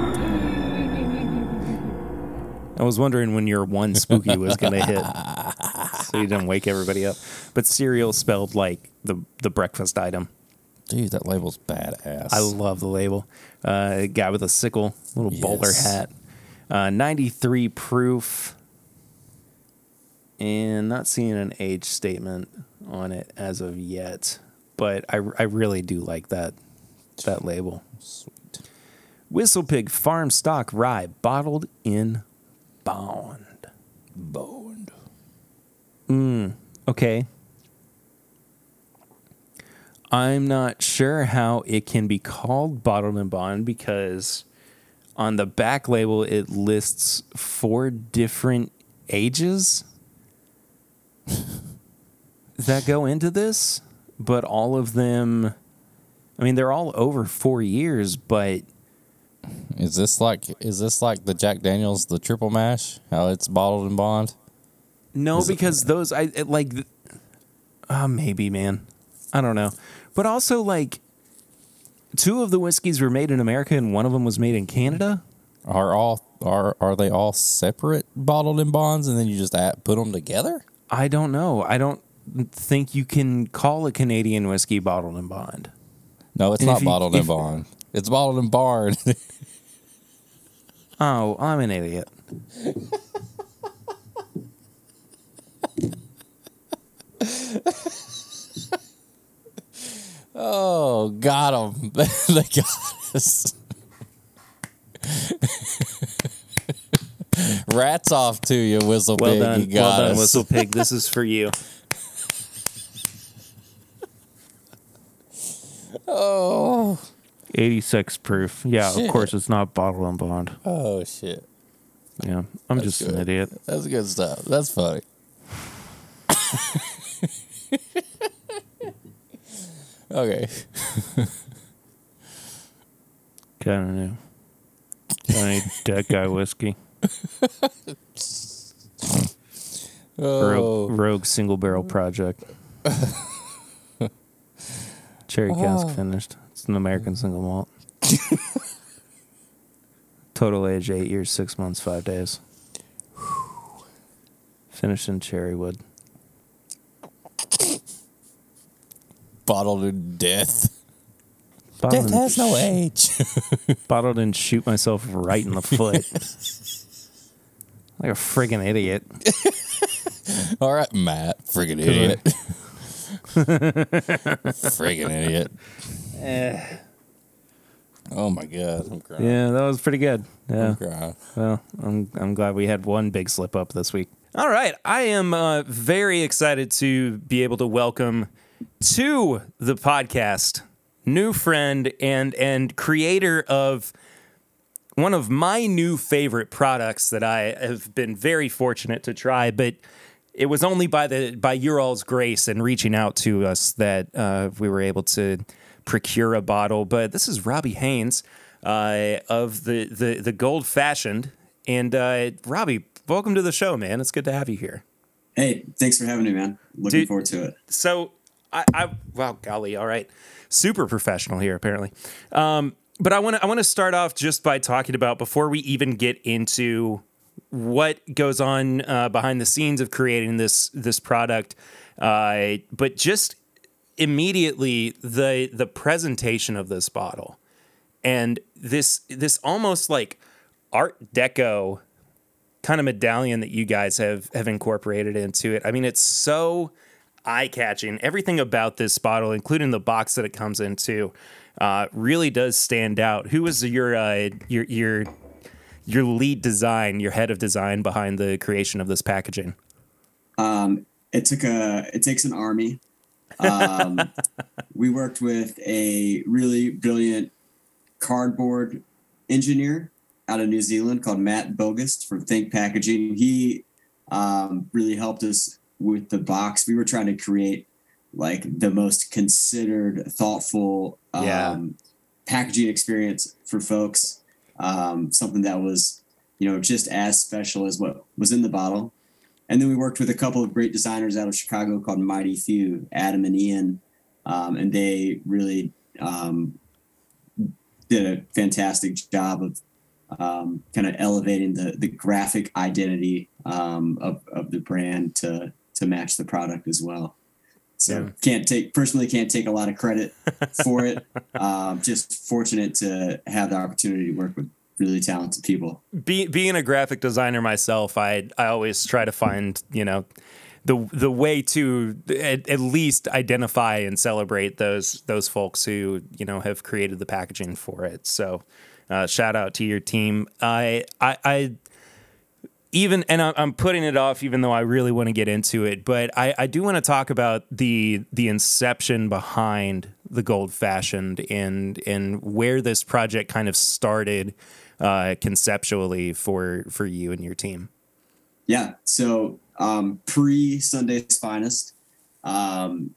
I was wondering when your one spooky was going to hit, (laughs) so you didn't wake everybody up. But cereal spelled like the the breakfast item. Dude, that label's badass. I love the label. Uh, guy with a sickle, little bowler hat. Uh, 93 proof. And not seeing an age statement on it as of yet. But I, I really do like that that label. Sweet. Whistle Pig Farm Stock Rye, bottled in bond. Boned. Mm, okay. I'm not sure how it can be called bottled and bond because on the back label it lists four different ages that go into this, but all of them I mean they're all over 4 years, but Is this like is this like the Jack Daniels the triple mash? How it's bottled in bond? No, Is it- because those I it, like. Uh, maybe, man. I don't know, but also like, two of the whiskeys were made in America and one of them was made in Canada. Are all are are they all separate bottled in bonds and then you just add, put them together? I don't know. I don't think you can call a Canadian whiskey bottled in bond. No, it's And if not you- bottled in bond. It's bottled in barn. (laughs) Oh, I'm an idiot. oh, got them. (laughs) they got us. Rats off to you, whistle Well pig. done, You got well done, us. Whistle Pig. This is for you. (laughs) Oh, 86 proof. Yeah, Shit. of course it's not bottle and bond. oh shit. Yeah, I'm That's just an idiot. That's good stuff. That's funny. (laughs) okay. Kind of new. I need dead guy whiskey. Oh, Rogue, Rogue single barrel project. (laughs) Cherry cask Oh. Uh-huh. finished. It's an American single malt. (laughs) Total age eight years, six months, five days. Finished in cherry wood. bottled to death. Bottled Death in- has no age. (laughs) Bottled and shoot myself right in the foot. (laughs) like a friggin' idiot. All right, Matt. Friggin' idiot. Friggin' idiot. Oh my god, I'm crying. Yeah, that was pretty good. Yeah. I'm crying. Well, I'm I'm glad we had one big slip up this week. All right, I am uh, very excited to be able to welcome to the podcast new friend and and creator of one of my new favorite products that I have been very fortunate to try, but it was only by the by your all's grace and reaching out to us that uh, we were able to procure a bottle. But this is Robbie Haynes uh, of the the the Gold Fashioned, and uh, Robbie, welcome to the show, man. It's good to have you here. Hey, thanks for having me, man. Looking Dude. forward to it. So I, I wow, golly, all right, super professional here apparently. Um, but I want to I want to start off just by talking about before we even get into what goes on uh, behind the scenes of creating this this product, uh, but just immediately the the presentation of this bottle and this this almost like art deco kind of medallion that you guys have have incorporated into it. I mean, it's so eye catching. Everything about this bottle, including the box that it comes into, uh, really does stand out. Who was your uh, your your your lead design, your head of design behind the creation of this packaging? Um, it took a it takes an army. Um, (laughs) we worked with a really brilliant cardboard engineer out of New Zealand called Matt Bogust from Think Packaging. He um, really helped us with the box, we were trying to create like the most considered, thoughtful um, Yeah. packaging experience for folks. Um, something that was, you know, just as special as what was in the bottle. And then we worked with a couple of great designers out of Chicago called Mighty Few, Adam and Ian, um, and they really um, did a fantastic job of um, kind of elevating the the graphic identity um, of of the brand to to match the product as well. So Yeah. can't take personally can't take a lot of credit for it. (laughs) um, just fortunate to have the opportunity to work with really talented people. Be, being a graphic designer myself, I I always try to find you know the the way to at, at least identify and celebrate those those folks who you know have created the packaging for it. So uh, shout out to your team. I I. I even and I'm putting it off, even though I really want to get into it. But I, I do want to talk about the the inception behind the Gold Fashioned and and where this project kind of started uh, conceptually for for you and your team. Yeah. So um, pre Sunday's finest. Um,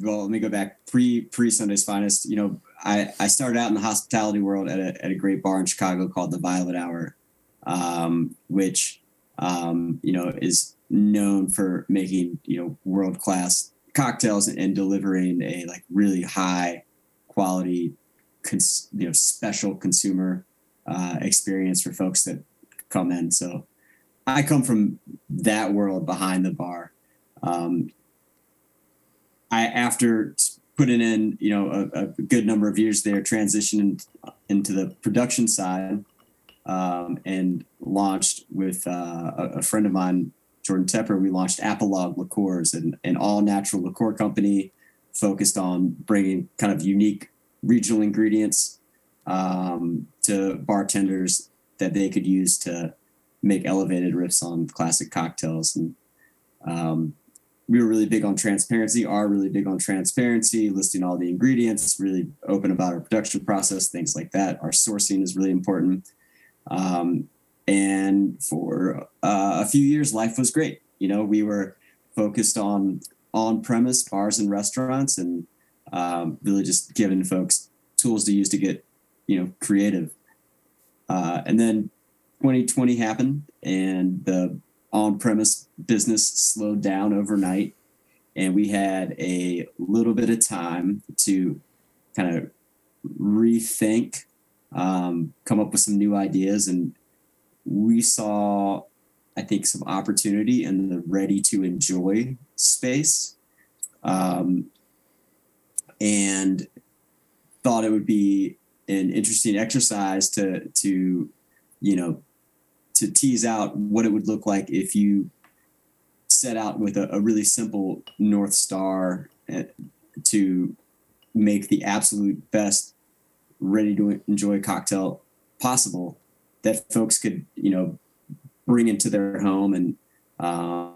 well, let me go back pre pre Sunday's finest. You know, I I started out in the hospitality world at a at a great bar in Chicago called the Violet Hour, um, which um, you know is known for making you know world class cocktails and delivering a like really high quality, cons- you know, special consumer uh, experience for folks that come in. So I come from that world behind the bar. Um, I after putting in you know a, a good number of years there, transitioned into the production side um, and launched with uh, a, friend of mine, Jordan Tepper. We launched Apologue Liqueurs, an, an all natural liqueur company focused on bringing kind of unique regional ingredients um, to bartenders that they could use to make elevated riffs on classic cocktails. And um, we were really big on transparency are really big on transparency listing all the ingredients really open about our production process things like that. Our sourcing is really important. Um, and for uh, a few years life was great. You know we were focused on on premise bars and restaurants and um, really just giving folks tools to use to get you know creative. Uh, and then 2020 happened and the on-premise business slowed down overnight. And we had a little bit of time to kind of rethink um, come up with some new ideas. And we saw i think some opportunity in the ready to enjoy space. Um, and thought it would be an interesting exercise to to you know to tease out what it would look like if you set out with a, a really simple north star uh, to make the absolute best ready to enjoy cocktail possible that folks could you know bring into their home and uh,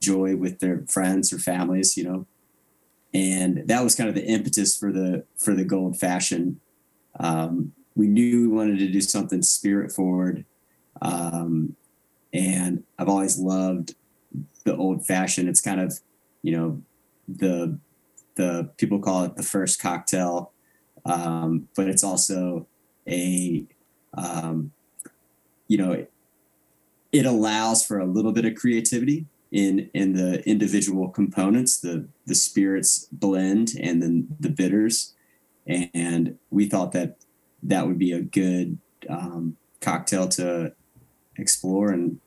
enjoy with their friends or families you know and that was kind of the impetus for the for the gold fashion um, we knew we wanted to do something spirit forward um, and I've always loved the old fashioned. It's kind of, you know, the the people call it the first cocktail, um, but it's also a, um, you know, it, it allows for a little bit of creativity in in the individual components, the the spirits blend and then the bitters, and we thought that that would be a good um, cocktail to explore. And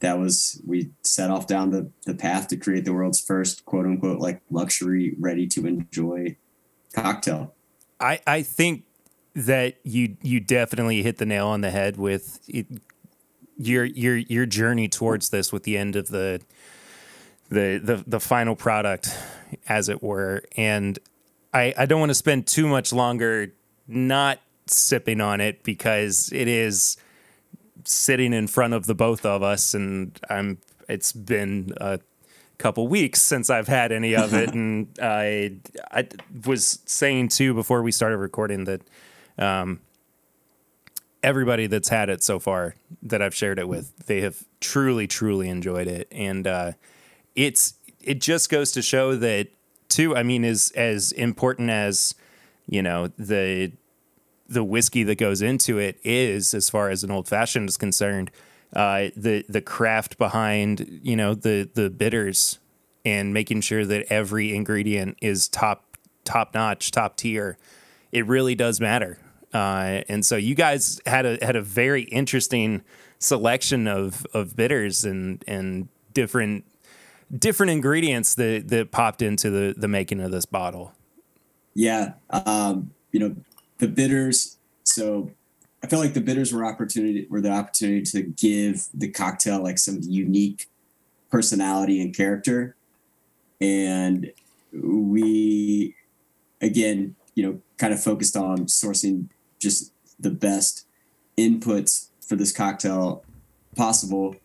that was we set off down the, the path to create the world's first quote unquote like luxury ready to enjoy cocktail. I, I think that you you definitely hit the nail on the head with it, your your your journey towards this with the end of the the the, the final product as it were. And I, I don't want to spend too much longer not sipping on it because it is sitting in front of the both of us and I'm it's been a couple weeks since I've had any of it. (laughs) And I I was saying too before we started recording that um everybody that's had it so far that I've shared it with they have truly truly enjoyed it and uh it's it just goes to show that too. I mean, is as important as you know the the whiskey that goes into it is, as far as an old fashioned is concerned. Uh, the the craft behind you know the the bitters and making sure that every ingredient is top top notch, top tier. It really does matter. Uh, and so you guys had a had a very interesting selection of of bitters and and different different ingredients that that popped into the the making of this bottle. Yeah, um, you know the bitters. So I felt like the bitters were opportunity were the opportunity to give the cocktail like some unique personality and character, and we again you know kind of focused on sourcing just the best inputs for this cocktail possible,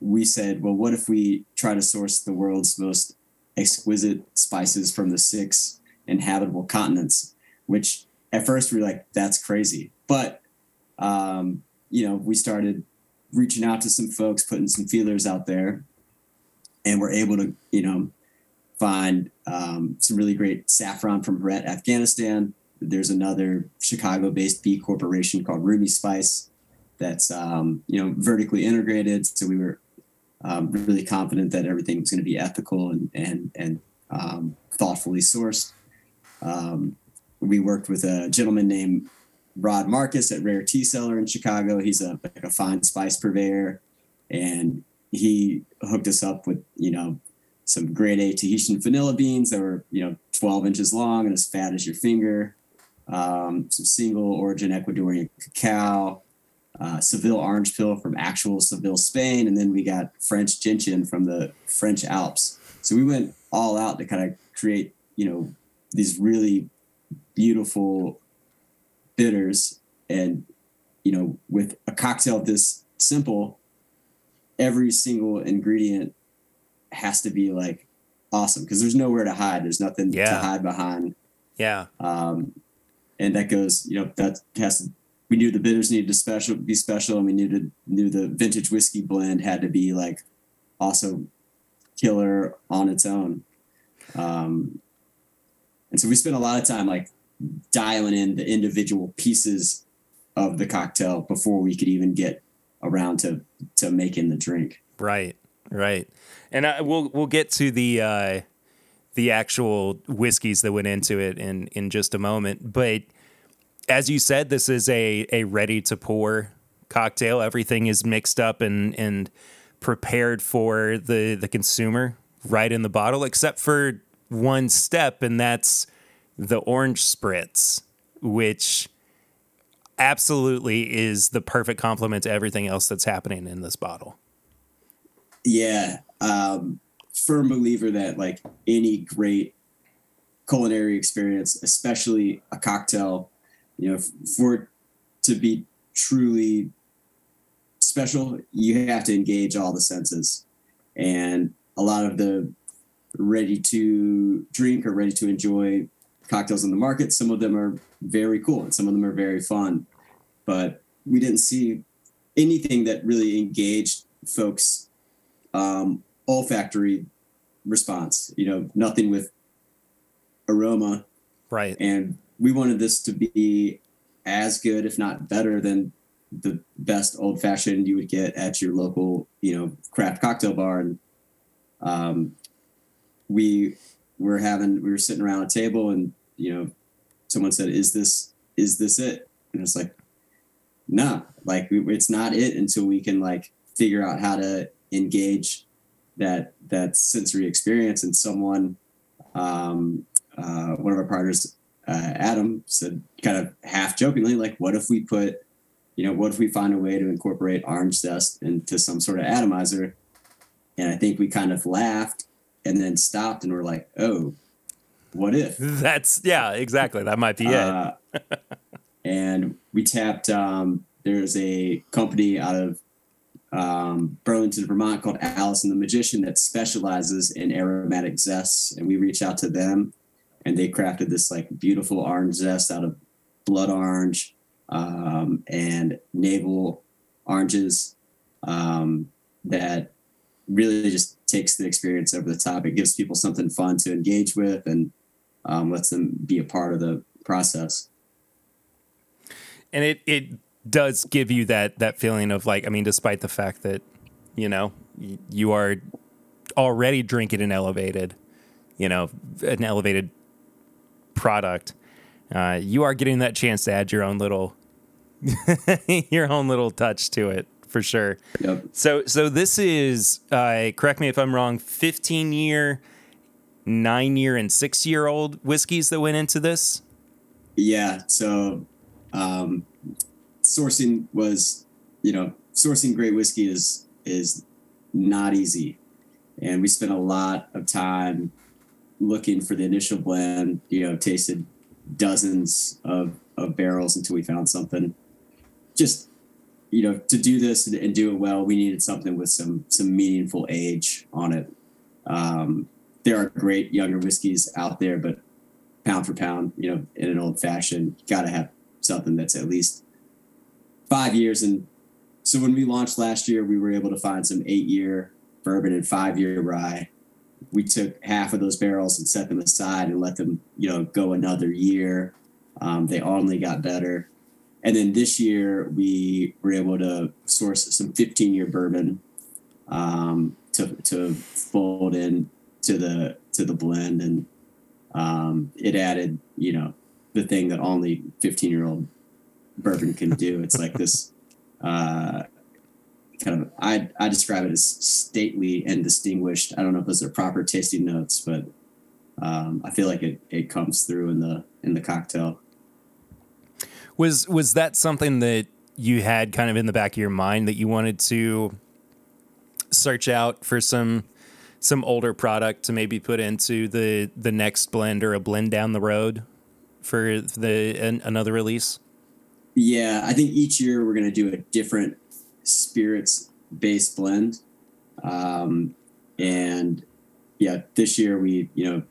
we said, well, what if we try to source the world's most exquisite spices from the six inhabitable continents? Which at first we were like, that's crazy. But, um, you know, we started reaching out to some folks, putting some feelers out there, and we're able to, you know, find um, some really great saffron from Herat, Afghanistan, there's another Chicago-based B corporation called Rumi Spice that's um, you know vertically integrated. So we were um, really confident that everything was going to be ethical and and and um, thoughtfully sourced. Um, we worked with a gentleman named Rod Markus at Rare Tea Cellar in Chicago. He's a like a fine spice purveyor, and he hooked us up with you know some grade A Tahitian vanilla beans that were you know 12 inches long and as fat as your finger um, some single origin Ecuadorian cacao, uh, Seville orange peel from actual Seville, Spain, and then we got French gentian from the French Alps. So we went all out to kind of create, you know, these really beautiful bitters, and you know, with a cocktail this simple, every single ingredient has to be like awesome because there's nowhere to hide. There's nothing Yeah. to hide behind Yeah. um, and that goes you know that has to, we knew the bitters needed to special be special and we knew to knew the vintage whiskey blend had to be like also killer on its own um, and so we spent a lot of time like dialing in the individual pieces of the cocktail before we could even get around to to making the drink Right, right, and I, we'll we'll get to the uh, the actual whiskeys that went into it in in just a moment. But as you said, this is a a ready to pour cocktail. Everything is mixed up and and prepared for the the consumer right in the bottle, except for one step, and that's the orange spritz, which absolutely is the perfect complement to everything else that's happening in this bottle. yeah um firm believer that like any great culinary experience especially a cocktail you know for it to be truly special you have to engage all the senses and a lot of the ready to drink or ready to enjoy cocktails on the market some of them are very cool and some of them are very fun but we didn't see anything that really engaged folks um, olfactory response. You know, nothing with aroma, Right. and we wanted this to be as good, if not better, than the best old fashioned you would get at your local, you know, craft cocktail bar. And um, we were having, we were sitting around a table, and you know, someone said, "Is this, is this it?" And it's like, no, like it's not it until we can like figure out how to engage that that sensory experience. And someone, um, uh, one of our partners, uh, Adam, said kind of half jokingly, like, "What if we put, you know, what if we find a way to incorporate orange zest into some sort of atomizer?" And I think we kind of laughed and then stopped and we're like, "Oh, what if?" (laughs) That's yeah, exactly. That might be it. Uh, and we tapped. Um, there's a company out of um, Burlington, Vermont, called Alice and the Magician that specializes in aromatic zests, and we reached out to them, and they crafted this like beautiful orange zest out of blood orange um, and navel oranges um, that really just takes the experience over the top. It gives people something fun to engage with and um, lets them be a part of the process. And it it does give you that that feeling of like I mean, despite the fact that you know you are already drinking an elevated, you know, an elevated product, uh, you are getting that chance to add your own little (laughs) your own little touch to it for sure. Yep. So so this is uh, correct me if I'm wrong, 15 year, nine year, and six year old whiskeys that went into this. Yeah. So um, sourcing was, you know, sourcing great whiskey is is not easy, and we spent a lot of time looking for the initial blend. You know, tasted dozens of of barrels until we found something. Just you know, to do this and, and do it well, we needed something with some some meaningful age on it. Um, there are great younger whiskeys out there, but pound for pound, you know, in an old fashioned, got to have something that's at least five years. And so when we launched last year, we were able to find some eight year bourbon and five year rye. We took half of those barrels and set them aside and let them, you know, go another year. Um, they only got better. And then this year we were able to source some 15 year bourbon um, to, to fold in to the to the blend and um, it added you know the thing that only 15 year old bourbon can do it's like this uh, kind of I, I describe it as stately and distinguished i don't know if those are proper tasting notes but um, i feel like it, it comes through in the in the cocktail Was was that something that you had kind of in the back of your mind that you wanted to search out for some some older product to maybe put into the the next blend or a blend down the road for the an, another release? Yeah, I think each year we're going to do a different spirits based blend. Um, and yeah, this year we, you know,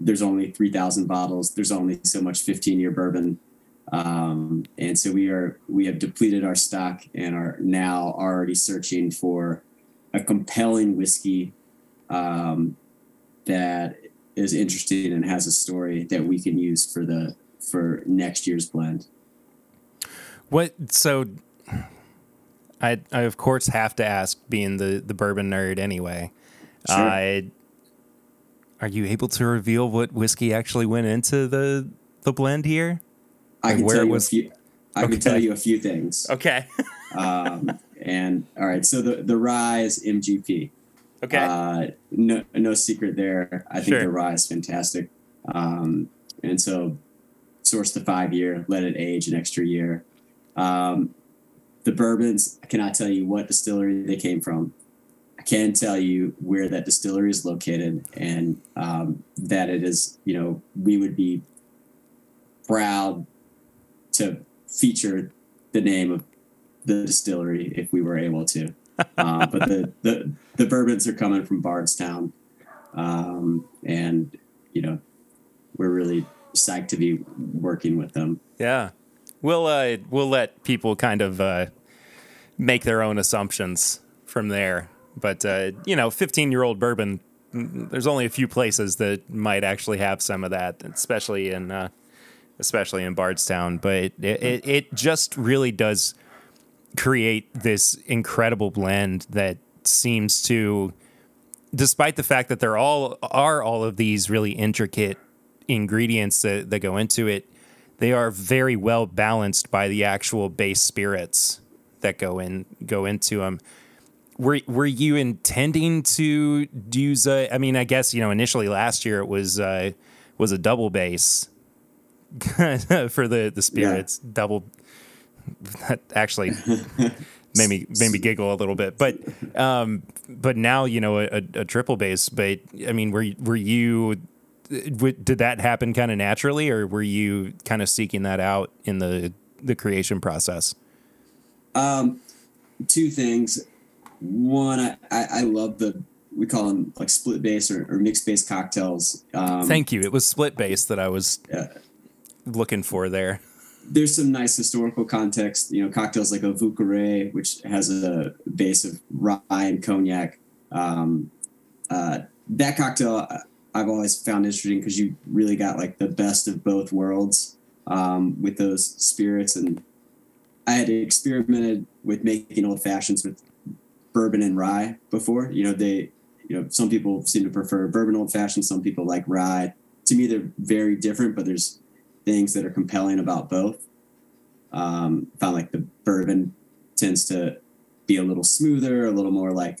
there's only 3,000 bottles. There's only so much 15 year bourbon. Um, and so we are, we have depleted our stock and are now already searching for a compelling whiskey um, that is interesting and has a story that we can use for the, for next year's blend. What so I I of course have to ask being the the bourbon nerd anyway. Sure. Uh, are you able to reveal what whiskey actually went into the the blend here? I Like can tell you was- a few. I Okay. can tell you a few things. Okay. (laughs) Um, and all right, so the the rye is MGP. okay. Uh, no no secret there. I think Sure. the rye is fantastic. Um, and so source the five year, let it age an extra year. Um, the bourbons, I cannot tell you what distillery they came from. I can tell you where that distillery is located and um, that it is, you know, we would be proud to feature the name of the distillery if we were able to. Uh, but the, the the bourbons are coming from Bardstown, um, and you know we're really psyched to be working with them. Yeah. We'll uh we'll let people kind of uh make their own assumptions from there. But uh, you know, 15-year-old bourbon mm, there's only a few places that might actually have some of that, especially in uh especially in Bardstown, but it it, it just really does create this incredible blend that seems to despite the fact that there all are all of these really intricate ingredients that, that go into it, they are very well balanced by the actual base spirits that go in go into them. Were were you intending to use a? I mean, I guess you know initially last year it was uh, was a double base (laughs) for the the spirits double. That (laughs) actually made me made me giggle a little bit, but um, but now you know a, a triple base. But I mean, were were you did that happen kind of naturally, or were you kind of seeking that out in the the creation process? Um, two things. One, I, I, I love the we call them like split base or, or mixed base cocktails. Um, Thank you. It was split base that I was Yeah. looking for there. there's some nice historical context. You know, cocktails like a Vieux Carré, which has a base of rye and cognac, Um, uh, that cocktail uh, I've always found interesting because you really got like the best of both worlds um, with those spirits. And I had experimented with making old fashions with bourbon and rye before. You know, they, you know, some people seem to prefer bourbon old fashioned, some people like rye. To me, they're very different, but there's things that are compelling about both. Um, found like the bourbon tends to be a little smoother, a little more like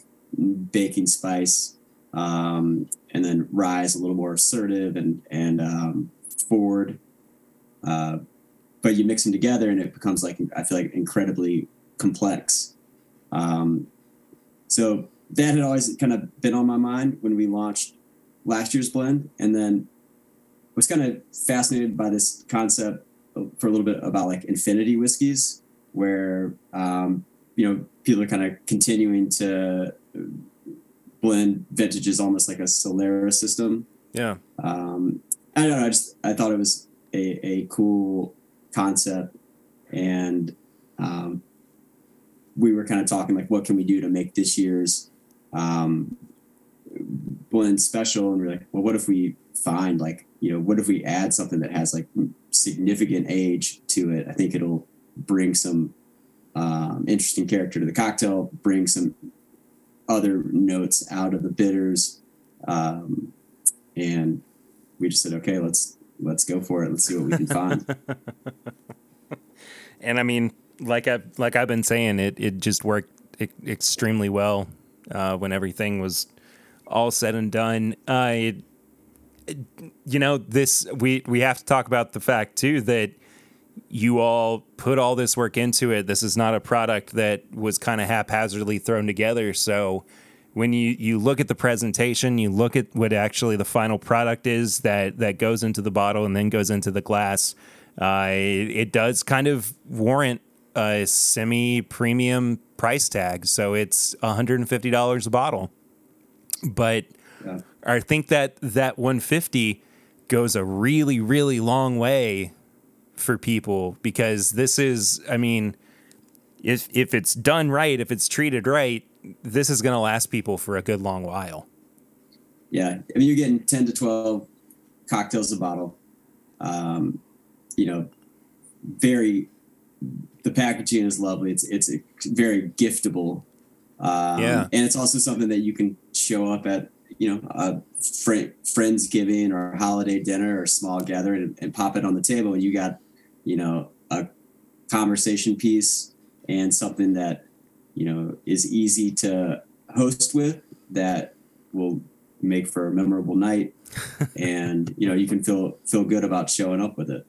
baking spice, um, and then rye's a little more assertive and and um, forward. Uh, but you mix them together, and it becomes like I feel like incredibly complex. Um, so that had always kind of been on my mind when we launched last year's blend, and then was kind of fascinated by this concept for a little bit about like infinity whiskeys, where um, you know people are kind of continuing to blend vintages almost like a Solera system. Yeah. Um, I don't know. I just I thought it was a, a cool concept, and um, we were kind of talking like, what can we do to make this year's um, blend special? And we're like, well, what if we find like you know, what if we add something that has like significant age to it? I think it'll bring some um, interesting character to the cocktail, bring some other notes out of the bitters, um, and we just said, okay, let's let's go for it. Let's see what we can find. (laughs) and I mean, like I like I've been saying, it it just worked extremely well uh, when everything was all said and done. Uh, you know, this we we have to talk about the fact too that you all put all this work into it. This is not a product that was kind of haphazardly thrown together. So when you, you look at the presentation, you look at what actually the final product is that, that goes into the bottle and then goes into the glass. Uh, it, it does kind of warrant a semi premium price tag. So it's $150 a bottle. But yeah. I think that that 150 goes a really, really long way for people because this is, I mean, if if it's done right, if it's treated right, this is going to last people for a good long while. Yeah, I mean, you're getting ten to twelve cocktails a bottle. Um, you know, very. The packaging is lovely. It's it's very giftable. Um, yeah, and it's also something that you can show up at you know a fr- friends giving or holiday dinner or small gathering and, and pop it on the table, and you got you know, a conversation piece and something that, you know, is easy to host with that will make for a memorable night. (laughs) and, you know, you can feel feel good about showing up with it.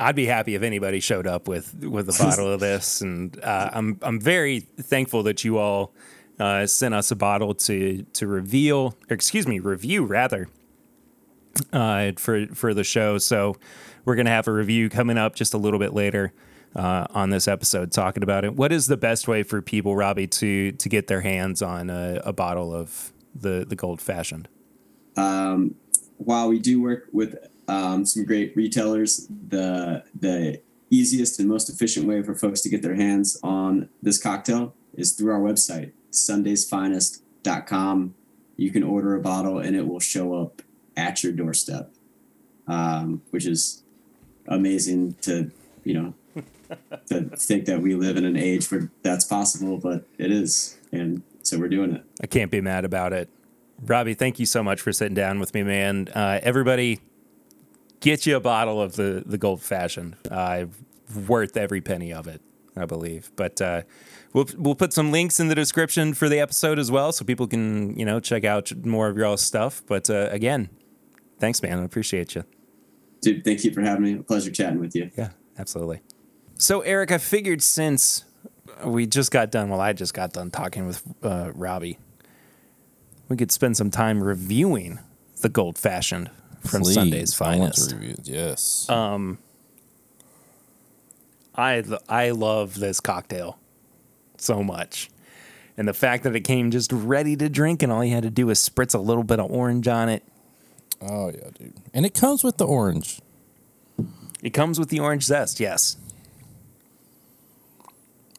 I'd be happy if anybody showed up with with a bottle of this, (laughs) and uh, I'm I'm very thankful that you all uh, sent us a bottle to to reveal, or excuse me, review rather uh, for for the show. So we're gonna have a review coming up just a little bit later uh, on this episode talking about it. What is the best way for people, Robbie, to to get their hands on a, a bottle of the the gold fashioned? Um, while we do work with um, some great retailers, the the easiest and most efficient way for folks to get their hands on this cocktail is through our website, sundaysfinest.com. You can order a bottle and it will show up at your doorstep, um, which is amazing to you know (laughs) to think that we live in an age where that's possible, but it is, and so we're doing it. I can't be mad about it. Robbie, thank you so much for sitting down with me, man. Uh, everybody, get you a bottle of the the gold fashioned. Uh, worth every penny of it, I believe. But uh, we'll we'll put some links in the description for the episode as well, so people can you know check out more of your stuff. But uh, again, Thanks, man. I appreciate you. Dude, thank you for having me. A pleasure chatting with you. Yeah, absolutely. So, Eric, I figured since we just got done, well, I just got done talking with uh, Robbie, we could spend some time reviewing the gold fashioned from Please, Sunday's finest. Reviews, yes. Um, I I love this cocktail so much. And the fact that it came just ready to drink and all you had to do was spritz a little bit of orange on it Oh yeah, dude. And it comes with the orange. It comes with the orange zest, yes.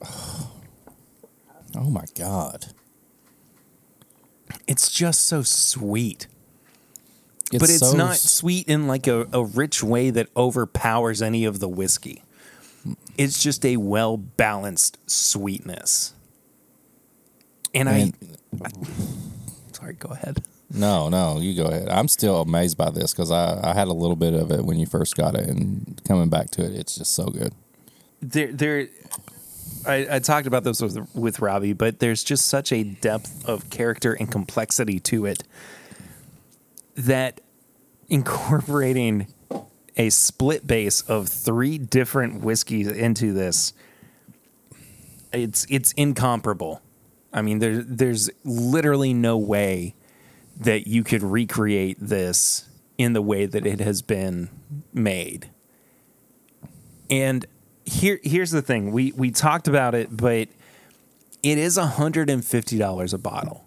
(sighs) Oh my god. It's just so sweet. It's but it's so not sweet in like a, a rich way that overpowers any of the whiskey. It's just a well balanced sweetness. And Man, I, (sighs) sorry, go ahead. No, no, you go ahead. I'm still amazed by this because I, I had a little bit of it when you first got it, and coming back to it, it's just so good. There, there. I, I talked about this with with Robbie, but there's just such a depth of character and complexity to it that incorporating a split base of three different whiskeys into this it's it's incomparable. I mean, there there's literally no way that you could recreate this in the way that it has been made. And here here's the thing. We we talked about it, but it is $150 a bottle.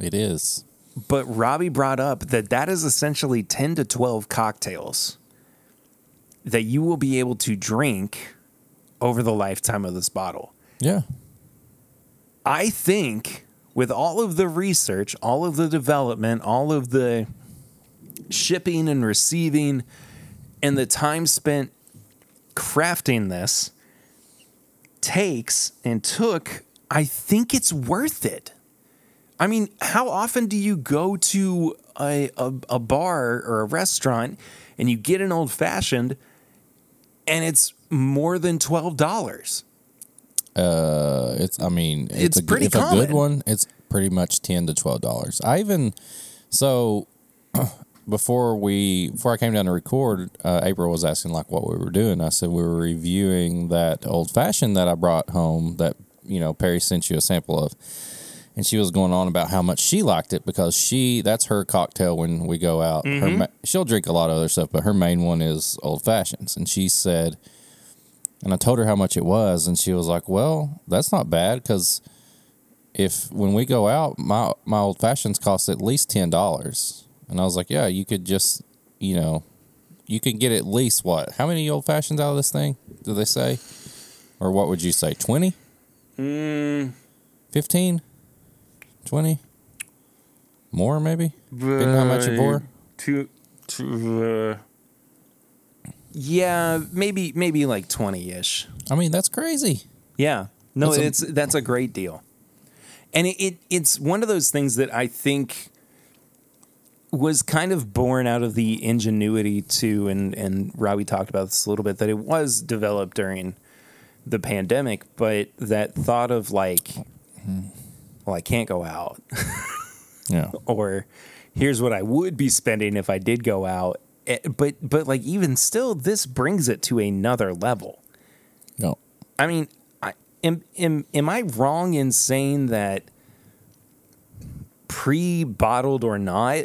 It is. But Robbie brought up that that is essentially 10 to 12 cocktails that you will be able to drink over the lifetime of this bottle. Yeah. I think with all of the research, all of the development, all of the shipping and receiving, and the time spent crafting this takes and took, I think it's worth it. I mean, how often do you go to a, a, a bar or a restaurant and you get an old fashioned and it's more than $12? Uh, it's. I mean, it's, It's a, good- pretty if a good one. It's pretty much ten to twelve dollars. I even so (clears throat) before we before I came down to record, uh, April was asking like what we were doing. I said we were reviewing that old fashioned that I brought home that you know Perry sent you a sample of, and she was going on about how much she liked it because she that's her cocktail when we go out. Her she'll drink a lot of other stuff, but her main one is old fashions, and she said. And I told her how much it was, and she was like, "Well, that's not bad because if when we go out, my my old fashions cost at least ten dollars." And I was like, "Yeah, you could just, you know, you could get at least what? How many old fashions out of this thing? Do they say, or what would you say? Twenty? Mm, 15? 20? More maybe? Depending on how much you pour. To, to, uh, yeah, maybe maybe like twenty ish. I mean, that's crazy. Yeah, no, That's a- it's that's a great deal, and it, it it's one of those things that I think was kind of born out of the ingenuity too, and and Robbie talked about this a little bit that it was developed during the pandemic, but that thought of like, well, I can't go out, Yeah. (laughs) or here's what I would be spending if I did go out. Eh, But but like even still, this brings it to another level. No. I mean, I, am, am am I wrong in saying that pre-bottled or not,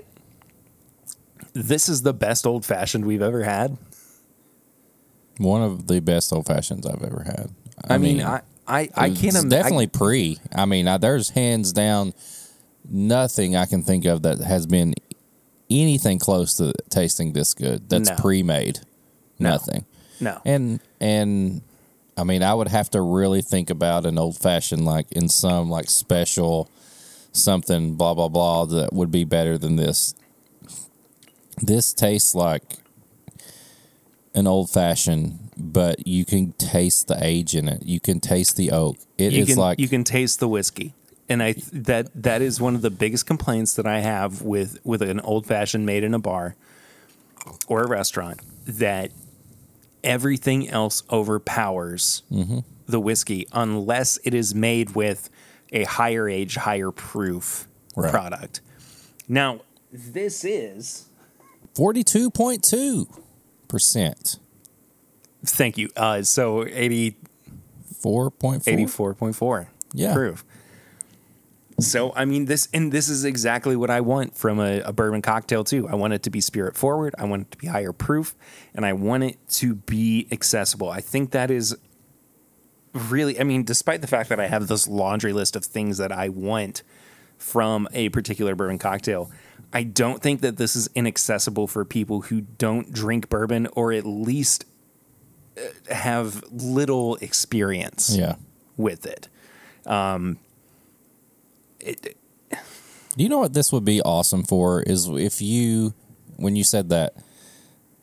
this is the best old fashioned we've ever had? One of the best old fashions I've ever had. I, mean, I I, I can't im- definitely I, pre. I mean, I, there's hands down nothing I can think of that has been anything close to tasting this good. That's No. pre-made. No. Nothing. no. And and I mean, I would have to really think about an old fashioned like in some like special something blah blah blah that would be better than this. This tastes like an old fashioned, but you can taste the age in it. You can taste the oak. It is you can like you can taste the whiskey. And I th- that that is one of the biggest complaints that I have with with an old fashioned made in a bar or a restaurant that everything else overpowers Mm-hmm. the whiskey unless it is made with a higher age, higher proof Right. product. Now, this is forty two point two percent. thank you. Uh, so 80, Four point four. 84.4 Yeah. proof. So I mean this and this is exactly what I want from a, a bourbon cocktail too. I want it to be spirit forward, I want it to be higher proof, and I want it to be accessible. I think that is really I mean, despite the fact that I have this laundry list of things that I want from a particular bourbon cocktail, I don't think that this is inaccessible for people who don't drink bourbon or at least uh, have little experience Yeah. with it. Um, it, You know what this would be awesome for is if you, when you said that,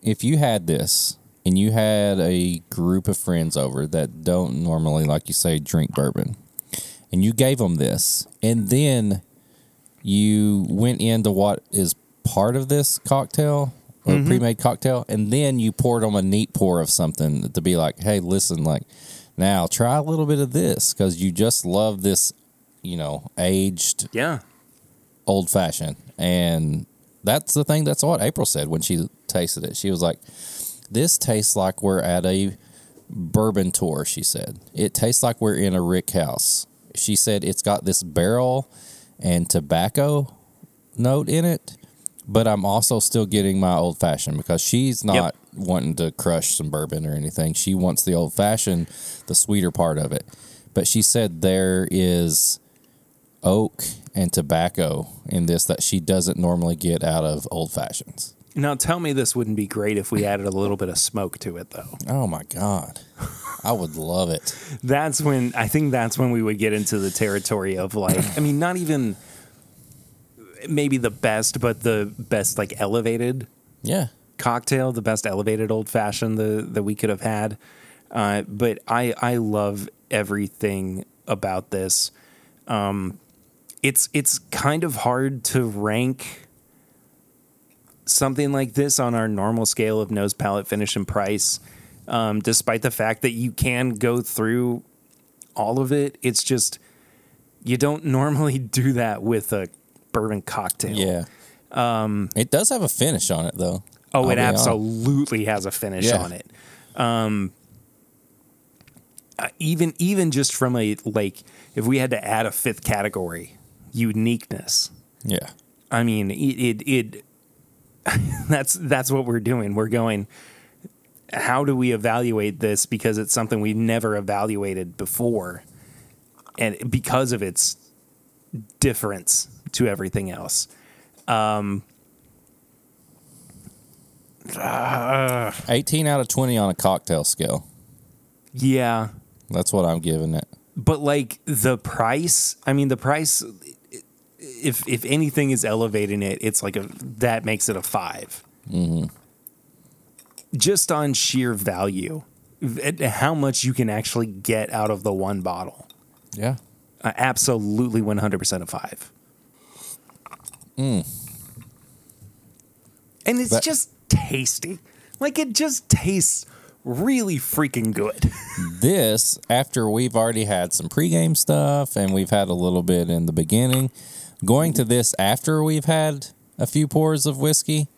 if you had this and you had a group of friends over that don't normally, like you say, drink bourbon, and you gave them this, and then you went into what is part of this cocktail or mm-hmm. pre-made cocktail, and then you poured them a neat pour of something to be like, hey, listen, like now try a little bit of this because you just love this, you know, aged yeah. old fashioned. And that's the thing. That's what April said when she tasted it. She was like, This tastes like we're at a bourbon tour, she said. It tastes like we're in a Rick house. She said it's got this barrel and tobacco note in it, but I'm also still getting my old fashioned because she's not wanting to crush some bourbon or anything. She wants the old fashioned, the sweeter part of it. But she said there is oak and tobacco in this that she doesn't normally get out of old fashions. Now tell me this wouldn't be great if we added a little bit of smoke to it though. Oh my god. I would love it. (laughs) That's when I think that's when we would get into the territory of like I mean not even maybe the best but the best like elevated Yeah. cocktail, the best elevated old fashioned the, that we could have had. Uh, but I I love everything about this. Um, it's it's kind of hard to rank something like this on our normal scale of nose, palate, finish, and price. Um, despite the fact that you can go through all of it, it's just you don't (laughs) normally do that with a bourbon cocktail. Yeah. Um it does have a finish on it though. Oh, I'll it honest. absolutely has a finish Yeah. on it. Um, even even just from a like, if we had to add a fifth category, uniqueness. Yeah. I mean, it it, it (laughs) that's that's what we're doing. We're going. How do we evaluate this? Because it's something we've never evaluated before, and because of its difference to everything else. Um, 18 out of 20 on a cocktail scale. yeah, That's what I'm giving it. but like the price i mean the price if if anything is elevating it it's like a that makes it a 5 just on sheer value how much you can actually get out of the one bottle. Yeah. uh, absolutely 100% a 5 and it's That- just tasty. Like it just tastes really freaking good. (laughs) This, after we've already had some pregame stuff and we've had a little bit in the beginning, going to this after we've had a few pours of whiskey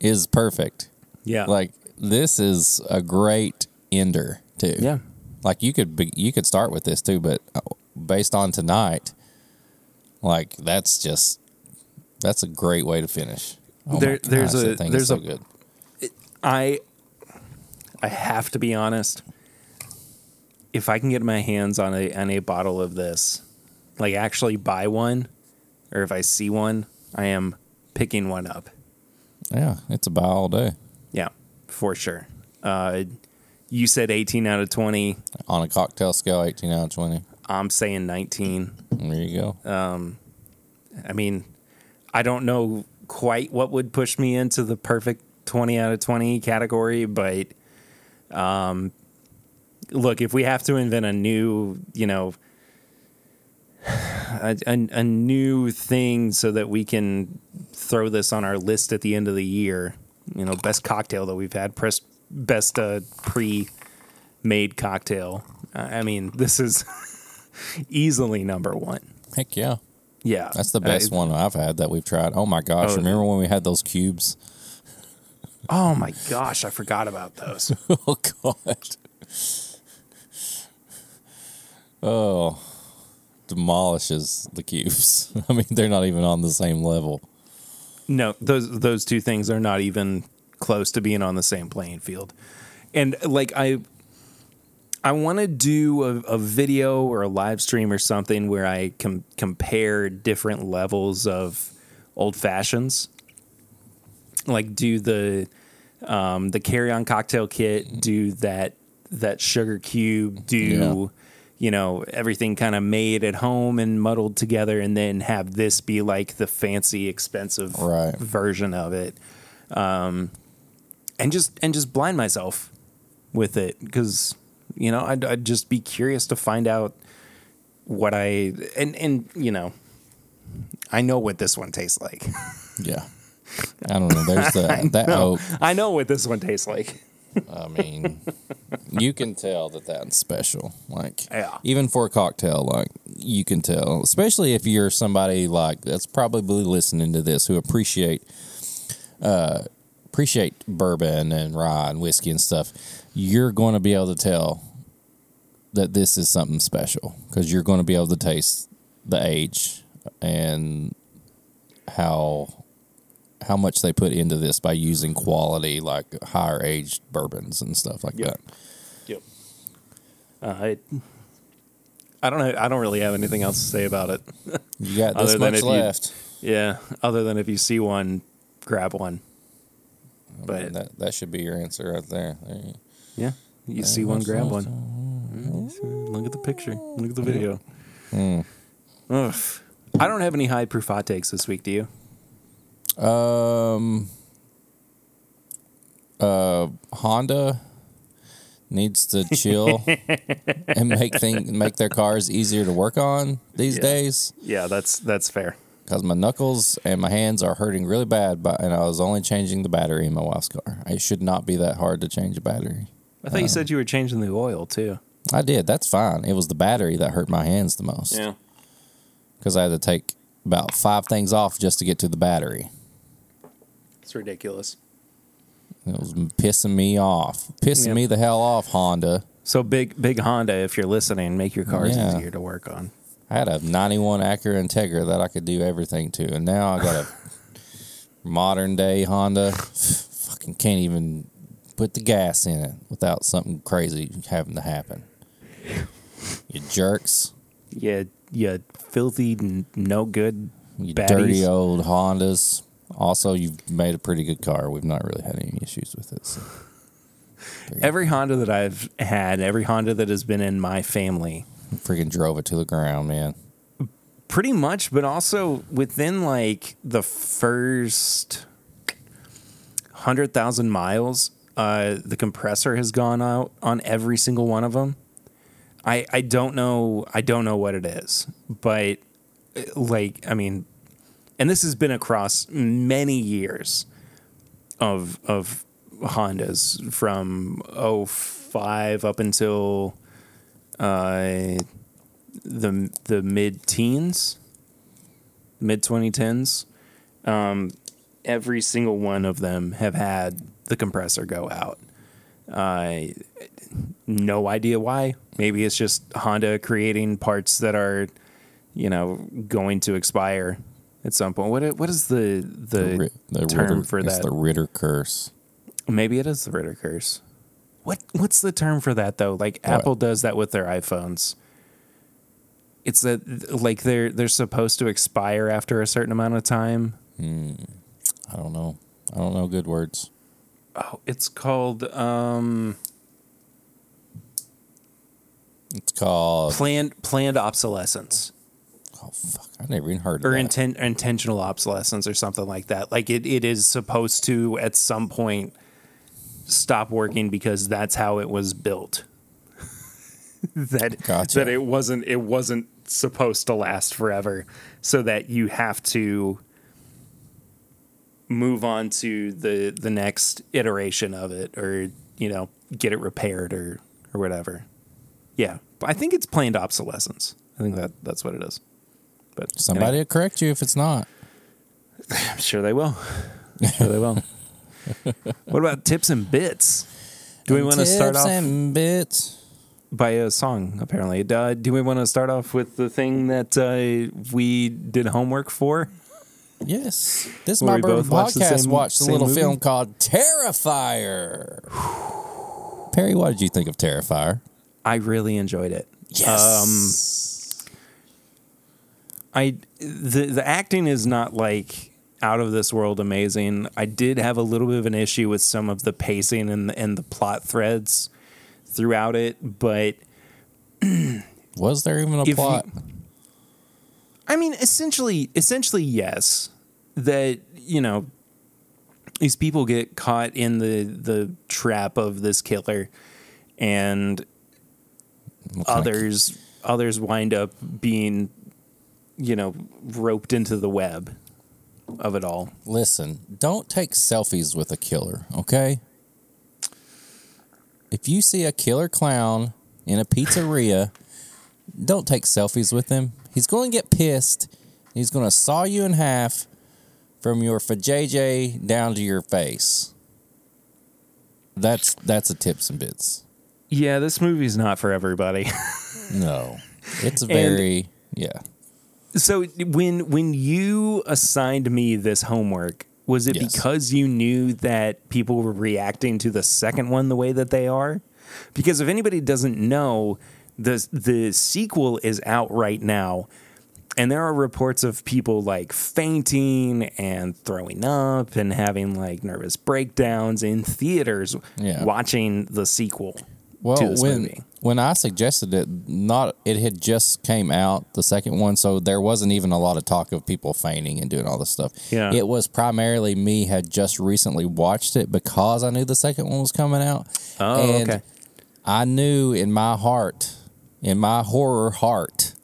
is perfect. yeah Like this is a great ender too. yeah Like you could be, you could start with this too, but uh, based on tonight, like that's just that's a great way to finish. Oh There- there's gosh, a- there's so a- good. I I have to be honest. If I can get my hands on a on a bottle of this, like actually buy one, or if I see one, I am picking one up. Yeah, it's a buy all day Yeah, for sure. Uh, you said 18 out of 20. on a cocktail scale, eighteen out of twenty. I'm saying 19. There you go. Uh, I mean, I don't know quite what would push me into the perfect 20 out of 20 category, but um, look, if we have to invent a new, you know, a, a, a new thing so that we can throw this on our list at the end of the year, you know, best cocktail that we've had, press, best uh, pre made cocktail. I I mean, this is (laughs) easily number one. Heck yeah. Yeah, That's the best Uh, one I've had that we've tried. Oh my gosh! Oh, remember when we had those cubes? Oh my gosh, I forgot about those. (laughs) oh god! Oh, demolishes the cubes. (laughs) I mean, they're not even on the same level. no, those those two things are not even close to being on the same playing field. And like I I want to do a, a video or a live stream or something where I com- compare different levels of old fashions. Like do the um, the carry on cocktail kit, do that that sugar cube, do you know, everything kind of made at home and muddled together, and then have this be like the fancy, expensive Right. version of it, um, and just and just blind myself with it because you know I'd, I'd just be curious to find out what I and and you know I know what this one tastes like. Yeah. I don't know. There's the, (laughs) that hope. I know what this one tastes like. I mean, you can tell that that's special. Like, Yeah. even for a cocktail, like you can tell, especially if you're somebody like that's probably listening to this who appreciate, uh, appreciate bourbon and rye and whiskey and stuff. You're going to be able to tell that this is something special because you're going to be able to taste the age and how how much they put into this by using quality like higher aged bourbons and stuff like Yep. that. Uh, I, I don't know. I don't really have anything else to say about it. (laughs) You got (laughs) Other this than much if you- left. yeah. Other than if you see one, grab one. But And that that should be your answer right there. There you- yeah, you see one, grab one. Mm, Look at the picture. Look at the video. Hmm. Ugh. I don't have any high proof hot takes this week. Do you? Um, uh, Honda needs to chill and make thing make their cars easier to work on these Yeah. days. Yeah, that's that's fair. Because my knuckles and my hands are hurting really bad, but and I was only changing the battery in my wife's car. It should not be that hard to change a battery. I thought you uh, said you were changing the oil too. I did. That's fine. It was the battery that hurt my hands the most. Yeah. Because I had to take about five things off just to get to the battery. it's ridiculous. It was pissing me off. Pissing Yep. me the hell off, Honda. So big, big Honda. If you're listening, make your cars Yeah. easier to work on. I had a 91 Acura Integra that I could do everything to. And now I got a (laughs) modern day Honda. Fucking can't even put the gas in it without something crazy having to happen. You jerks. Yeah, yeah, filthy, no good, You dirty old Hondas. Also, you've made a pretty good car. We've not really had any issues with it. So. Every Honda that I've had, every Honda that has been in my family, Freaking drove it to the ground, man. pretty much, but also within like the first hundred thousand miles, uh, the compressor has gone out on every single one of them. I I don't know I don't know what it is, but like I mean, and this has been across many years of of Hondas from 05 up until uh, the the mid teens, mid 2010s. Um, every single one of them have had the compressor go out. Uh, no idea why. Maybe it's just Honda creating parts that are, you know, going to expire at some point. What what is the the, Ri- the term Ritter, for that? the Ritter curse. Maybe it is the Ritter curse. What what's the term for that though? Like What? Apple does that with their iPhones. It's that like they're they're supposed to expire after a certain amount of time. I don't know. I don't know good words. Oh, it's called um It's called. planned planned obsolescence Oh fuck! I never even heard of or that. inten- intentional obsolescence or something like that. Like it, it is supposed to at some point stop working because that's how it was built. (laughs) that Gotcha. that it wasn't it wasn't supposed to last forever, so that you have to move on to the the next iteration of it, or you know get it repaired or or whatever. Yeah, I think it's planned obsolescence. I think that that's what it is. But Somebody anyway. will correct you if it's not. I'm (sighs) sure they will. I'm (laughs) sure they will. what about tips and bits? Do we want to start off and bits? by a song? Apparently, uh, do we want to start off with the thing that uh, we did homework for? Yes. This my we podcast. watched the same- watched a little movie? film called Terrifier. (sighs) Perry, what did you think of Terrifier? I really enjoyed it. Yes. I the the acting is not like out of this world amazing. I did have a little bit of an issue with some of the pacing and and the plot threads throughout it, but (clears throat) Was there even a If you- plot? I mean, essentially, essentially, yes. That you know, these people get caught in the the trap of this killer, and of- others others wind up being, you know, roped into the web of it all. Listen, don't take selfies with a killer, okay? If you see a killer clown in a pizzeria, (laughs) don't take selfies with him. He's going to get pissed. He's going to saw you in half from your fajayjay down to your face. That's that's a tips and bits. Yeah, this movie's not for everybody. (laughs) No, it's very yeah. So when when you assigned me this homework, was it Yes. because you knew that people were reacting to the second one the way that they are? Because if anybody doesn't know, the the sequel is out right now. And there are reports of people like fainting and throwing up and having like nervous breakdowns in theaters Yeah. watching the sequel Well, to this when movie. When I suggested it, not it had just came out the second one, so there wasn't even a lot of talk of people fainting and doing all this stuff. Yeah. it was primarily me had just recently watched it because I knew the second one was coming out. Oh, and okay. I knew in my heart, in my horror heart,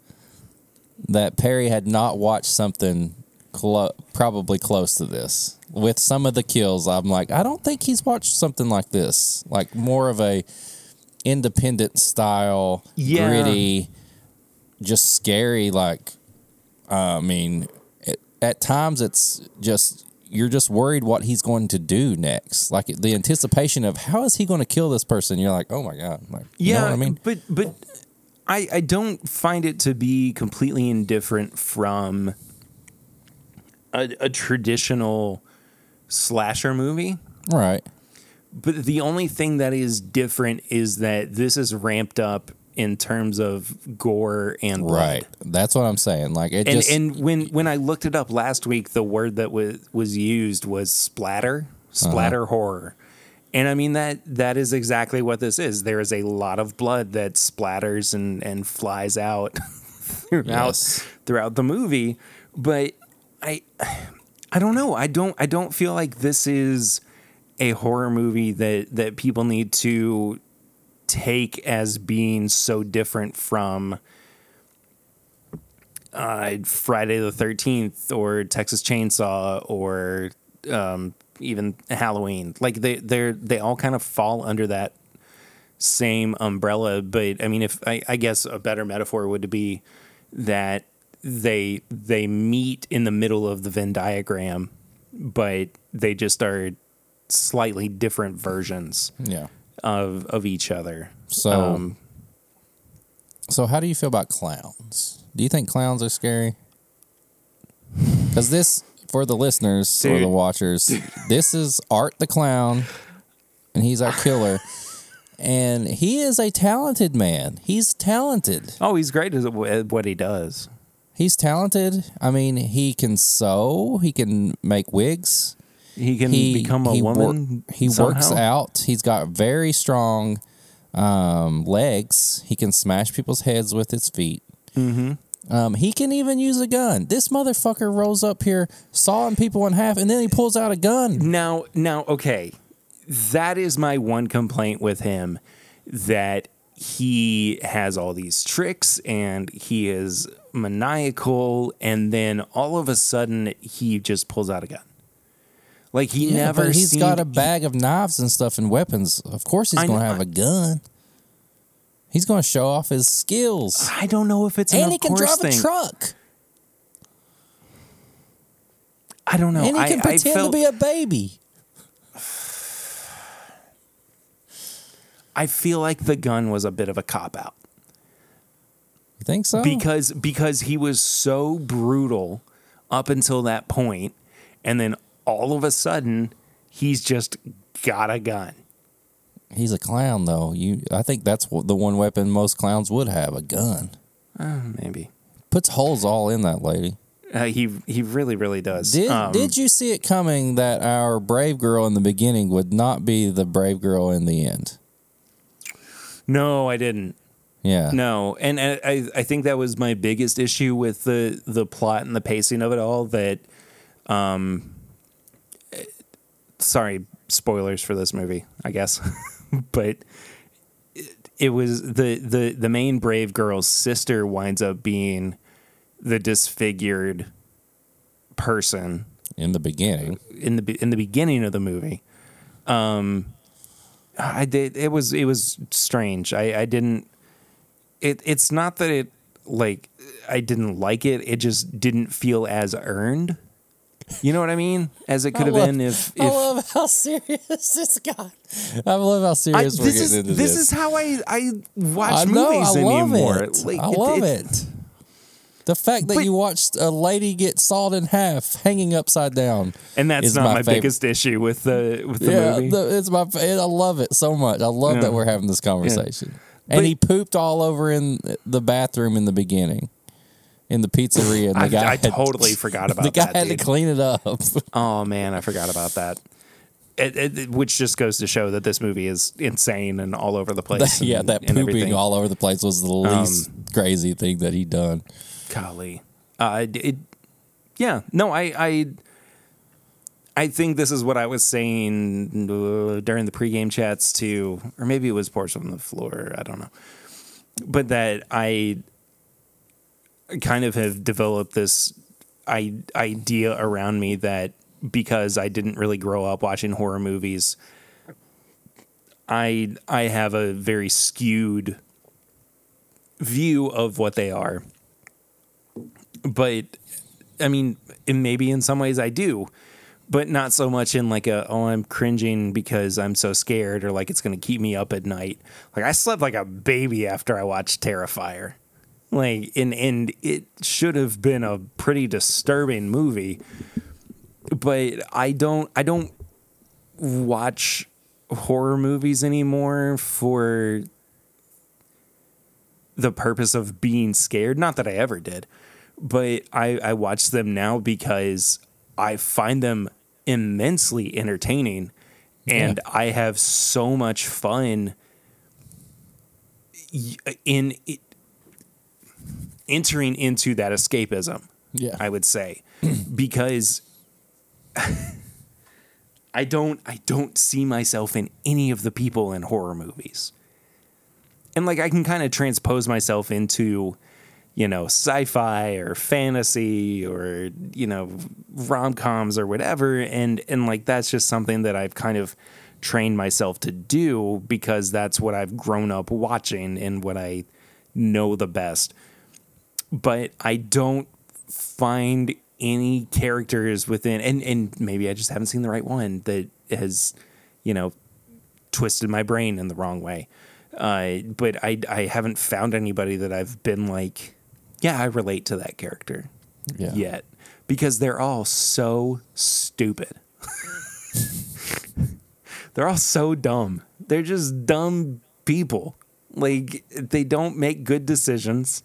that Perry had not watched something clo- probably close to this. With some of the kills, I'm like, I don't think he's watched something like this, like more of a independent style, Yeah. gritty, just scary. Like, uh, I mean, it, at times it's just you're just worried what he's going to do next. Like the anticipation of how is he going to kill this person. You're like, oh my god, like, you Yeah, know what I mean? but but I I don't find it to be completely indifferent from a, a traditional slasher movie. Right. But the only thing that is different is that this is ramped up in terms of gore and blood. Right. That's what I'm saying. Like it And just and when when I looked it up last week, the word that was was used was splatter, splatter Uh-huh. horror. And I mean that that is exactly what this is. There is a lot of blood that splatters and and flies out (laughs) throughout Yes. throughout the movie, but I I don't know. I don't I don't feel like this is a horror movie that that people need to take as being so different from uh, Friday the Thirteenth or Texas Chainsaw or um, even Halloween. Like they they they all kind of fall under that same umbrella. But I mean, if I, I guess a better metaphor would be that they they meet in the middle of the Venn diagram, but they just are slightly different versions yeah. of of each other. So Um, so how do you feel about clowns? Do you think clowns are scary? Because this, for the listeners or the watchers, this is Art the clown, and he's our killer. And he is a talented man. He's talented. Oh, he's great at at what he does. He's talented. I mean, he can sew. He can make wigs. He can he become a he wor- woman. he works out. He's got very strong um, legs. He can smash people's heads with his feet. Mm-hmm. Um, he can even use a gun. This motherfucker rolls up here, sawing people in half, and then he pulls out a gun. Now, now, okay, that is my one complaint with him. That he has all these tricks and he is maniacal, and then all of a sudden he just pulls out a gun. Like he Yeah, never. but he's seemed- got a bag of knives and stuff and weapons. Of course, he's I going to know- have a gun. He's going to show off his skills, I don't know if it's an and he can drive thing. a truck, I don't know. and he can I pretend felt, to be a baby. I feel like the gun was a bit of a cop out. You think so? because because he was so brutal up until that point and then all of a sudden he's just got a gun He's a clown, though. You, I think that's the one weapon most clowns would have—a gun. uh, maybe Puts holes all in that lady. uh, he he really really does Did Um, Did you see it coming that our brave girl in the beginning would not be the brave girl in the end? no i didn't Yeah. No, and I I- I think that was my biggest issue with the the plot and the pacing of it all. That, um, sorry, spoilers for this movie, I guess, (laughs) but it, it was the the the main brave girl's sister winds up being the disfigured person In the beginning. in the in the beginning of the movie. Um, I did. It was it was strange. I I didn't. It it's not that it like I didn't like it. It just didn't feel as earned. You know what I mean? As it could have love- been if if I love how (laughs) serious this got. I love how I, serious we're this getting is into this this. is how I I watch I know. movies I love anymore. it. Like, I love it- it. The fact that But- you watched a lady get sawed in half, hanging upside down, and that's not my, favorite. biggest issue with the with the yeah, movie. the- it's my. I love it so much. I love Yeah. that we're having this conversation. But- And he pooped all over in the bathroom in the beginning, in the pizzeria. And the I, guy I had- totally forgot about the guy that. had dude. to clean it up. (laughs) Oh man, I forgot about that. It, it, it- which just goes to show that this movie is insane and all over the place. yeah, and- that pooping everything. Um, all over the place was the least crazy thing that he'd done. Golly, uh, it, yeah, no, I, I, I think this is what I was saying uh, during the pregame chats too, or maybe it was Porch on the floor. I don't know, but that I kind of have developed this I, idea around me that because I didn't really grow up watching horror movies, I I have a very skewed view of what they are. But I mean, maybe in some ways I do, but not so much in like a oh I'm cringing because I'm so scared or like it's going to keep me up at night. Like I slept like a baby after I watched Terrifier. Like and and it should have been a pretty disturbing movie. But I don't I don't watch horror movies anymore for the purpose of being scared. Not that I ever did, but I, I watch them now because I find them immensely entertaining and I have so much fun in it, entering into that escapism. Yeah. I would say (clears throat) because (laughs) I don't I don't see myself in any of the people in horror movies. And like I can kind of transpose myself into you know sci-fi or fantasy or you know rom-coms or whatever and and like that's just something that I've kind of trained myself to do because that's what I've grown up watching and what I know the best but I don't find any characters within and and maybe I just haven't seen the right one that has you know twisted my brain in the wrong way. Uh, but I I haven't found anybody that I've been like yeah I relate to that character Yeah. yet because they're all so stupid. (laughs) They're all so dumb. They're just dumb people. Like they don't make good decisions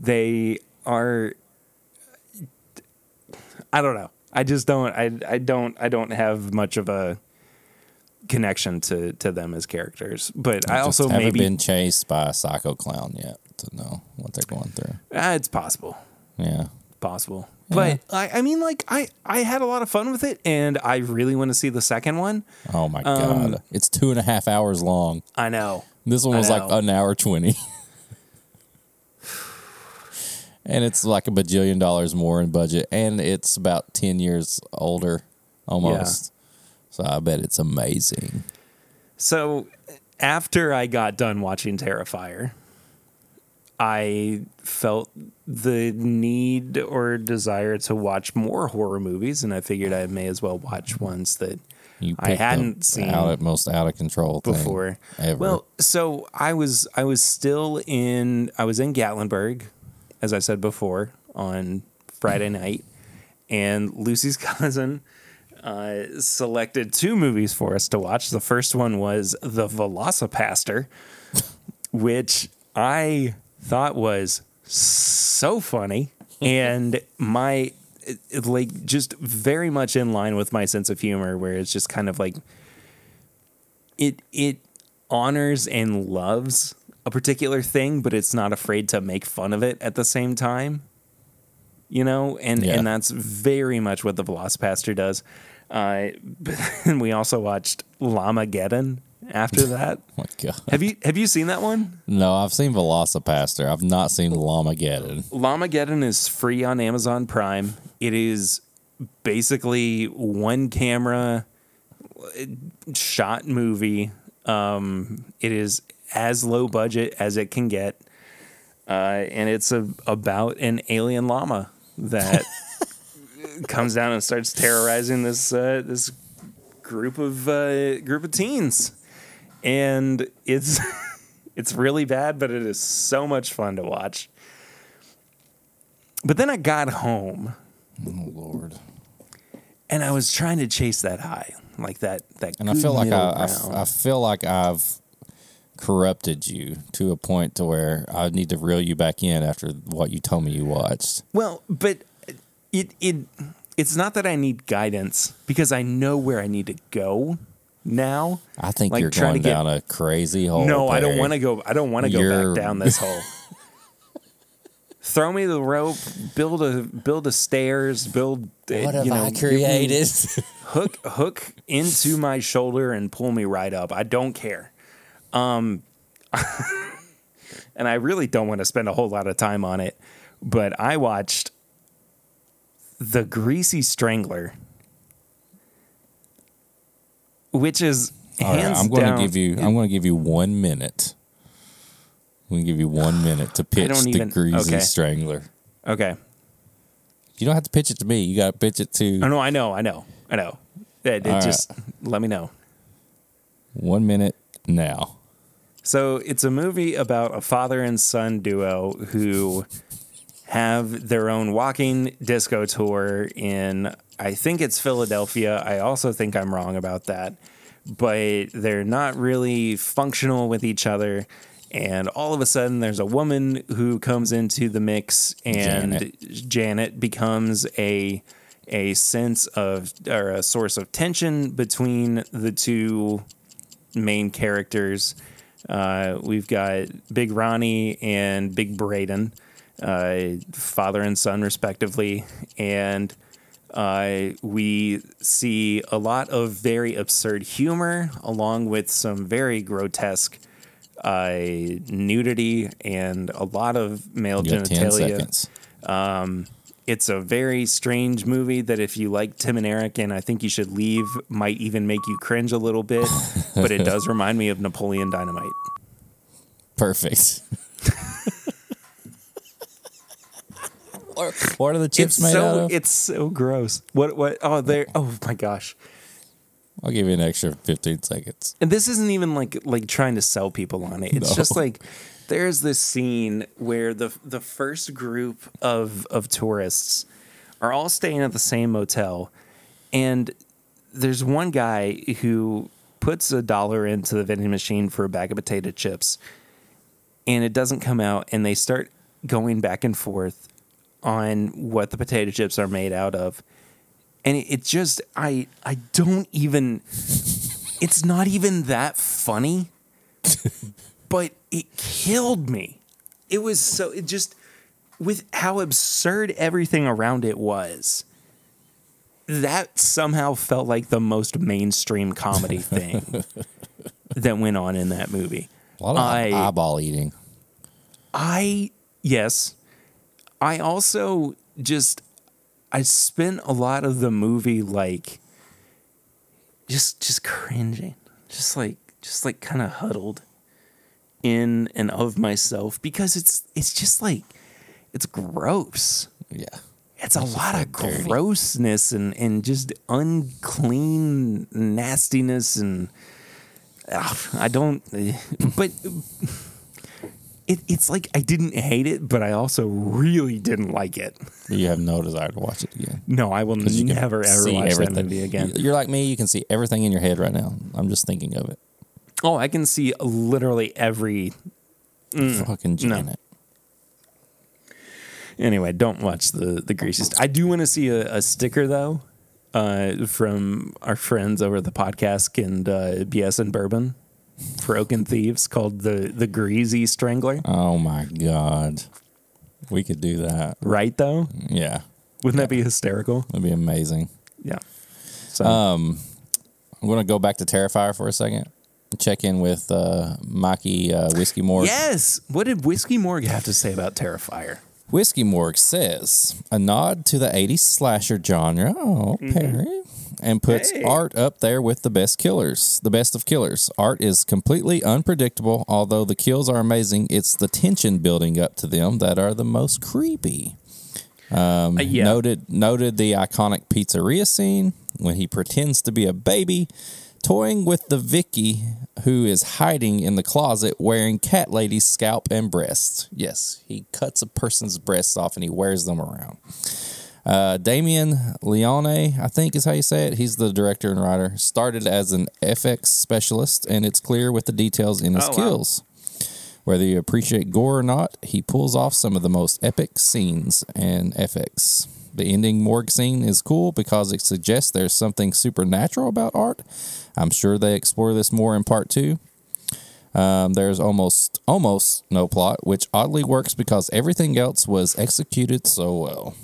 they are I don't know. I just don't I I don't I don't have much of a connection to to them as characters. But I Just also haven't maybe been chased by a psycho clown yet to know what they're going through. ah, it's possible. Yeah. Possible. But I, I mean like I I had a lot of fun with it and I really want to see the second one. Oh my Um, god, it's two and a half hours long. I know. This one was like an hour twenty, (laughs) and it's like a bajillion dollars more in budget, and it's about ten years older, almost. So I bet it's amazing. So after I got done watching Terrifier, I felt the need or desire to watch more horror movies, and I figured I may as well watch ones that You I hadn't seen out most out of control before. Well, so I was I was still in I was in Gatlinburg, as I said before, on Friday (laughs) night, and Lucy's (laughs) cousin uh, selected two movies for us to watch. The first one was The VelociPastor, (laughs) which I thought was so funny and my like just very much in line with my sense of humor where it's just kind of like it it honors and loves a particular thing, but it's not afraid to make fun of it at the same time. You know, and Yeah. and that's very much what the VelociPastor does. Uh, (laughs) but then we also watched Llamageddon after (laughs) that. Oh my God. have you have you seen that one? No, I've seen VelociPastor. I've not seen Llamageddon. Llamageddon is free on Amazon Prime. It is basically one camera uh, shot movie. Um, it is as low budget as it can get, uh, and it's a, about an alien llama that (laughs) comes down and starts terrorizing this uh, this group of uh, group of teens, and it's (laughs) it's really bad, but it is so much fun to watch. But then I got home Oh Lord. and I was trying to chase that high, like that that. And I feel like I, I. I feel like I've corrupted you to a point to where I need to reel you back in after what you told me you watched. well, but it it it's not that I need guidance because I know where I need to go now. I think Like, you're try to going get- down a crazy hole. no, I don't want to go. I don't want to go back down this hole. (laughs) Throw me the rope. Build a build a stairs. Build. uh, What have you know, I created? hook hook into my shoulder and pull me right up. I don't care. Um (laughs) and I really don't want to spend a whole lot of time on it, but I watched The Greasy Strangler which is All right, hands I'm going down to give you. I'm going to give you one minute. I'm going to give you one minute to (sighs) pitch the even- Greasy okay. Strangler. Okay. You don't have to pitch it to me. You got to pitch it to Oh no, I know, I know. I know. It, it All right. just let me know. one minute now. So it's a movie about a father and son duo who have their own walking disco tour in, I think it's Philadelphia. I also think I'm wrong about that. But they're not really functional with each other. And all of a sudden, there's a woman who comes into the mix, and Janet. Janet, becomes a a sense of or a source of tension between the two main characters. Uh, we've got Big Ronnie and Big Braden, uh, father and son, respectively. And uh, we see a lot of very absurd humor, along with some very grotesque uh, nudity and a lot of male genitalia. seconds. It's a very strange movie that if you like Tim and Eric and I think you should leave might even make you cringe a little bit, (laughs) but it does remind me of Napoleon Dynamite. Perfect. (laughs) What- what are the chips it's made so out of? it's so gross. What what oh there oh my gosh. I'll give you an extra 15 seconds. And this isn't even like like trying to sell people on it. It's No. just like there's this scene where the the first group of of tourists are all staying at the same motel and there's one guy who puts a dollar into the vending machine for a bag of potato chips and it doesn't come out and they start going back and forth on what the potato chips are made out of. And it, it just i i don't even it's not even that funny (laughs) but it killed me it was so it just with how absurd everything around it was that somehow felt like the most mainstream comedy (laughs) thing that went on in that movie A lot of I- eyeball eating. I yes. I also just I spent a lot of the movie like just just cringing. Just like just like kind of huddled in and of myself because it's it's just like it's gross. Yeah. It's a lot of dirty. grossness and, and just unclean nastiness and I don't (laughs) but it, it's like I didn't hate it, but I also really didn't like it. You have no desire to watch it again. No, I will 'Cause you can never ever watch that movie again. You're like me. You can see everything in your head right now. I'm just thinking of it. Oh, I can see literally every. Fucking Mm. no. Anyway, don't watch the the greasy. St- I do want to see a, a sticker though, uh, from our friends over the podcast and uh, BS and Bourbon. Broken Thieves called the the Greasy Strangler. Oh my god, we could do that. Right though, Yeah, wouldn't that be hysterical? that'd be amazing. Yeah. So Um, I'm gonna go back to Terrifier for a second. Check in with uh, Mikey uh, Whiskey Morgue. yes, what did Whiskey Morgue have to say about Terrifier? Whiskey Morgue says a nod to the 80s slasher genre. Oh, Perry. And puts Hey. art up there with the best killers, the best of killers. Art is completely unpredictable, although the kills are amazing. It's the tension building up to them that are the most creepy. Um, Uh, yeah. Noted noted the iconic pizzeria scene when he pretends to be a baby, toying with the Vicky who is hiding in the closet wearing cat lady's scalp and breasts. Yes, he cuts a person's breasts off and he wears them around. Uh, Damien Leone, I think is how you say it. He's the director and writer. Started as an FX specialist, and it's clear with the details in his Oh, wow. kills. Whether you appreciate gore or not, he pulls off some of the most epic scenes and FX. The ending morgue scene is cool because it suggests there's something supernatural about art. I'm sure they explore this more in part two. Um, there's almost almost no plot, which oddly works because everything else was executed so well.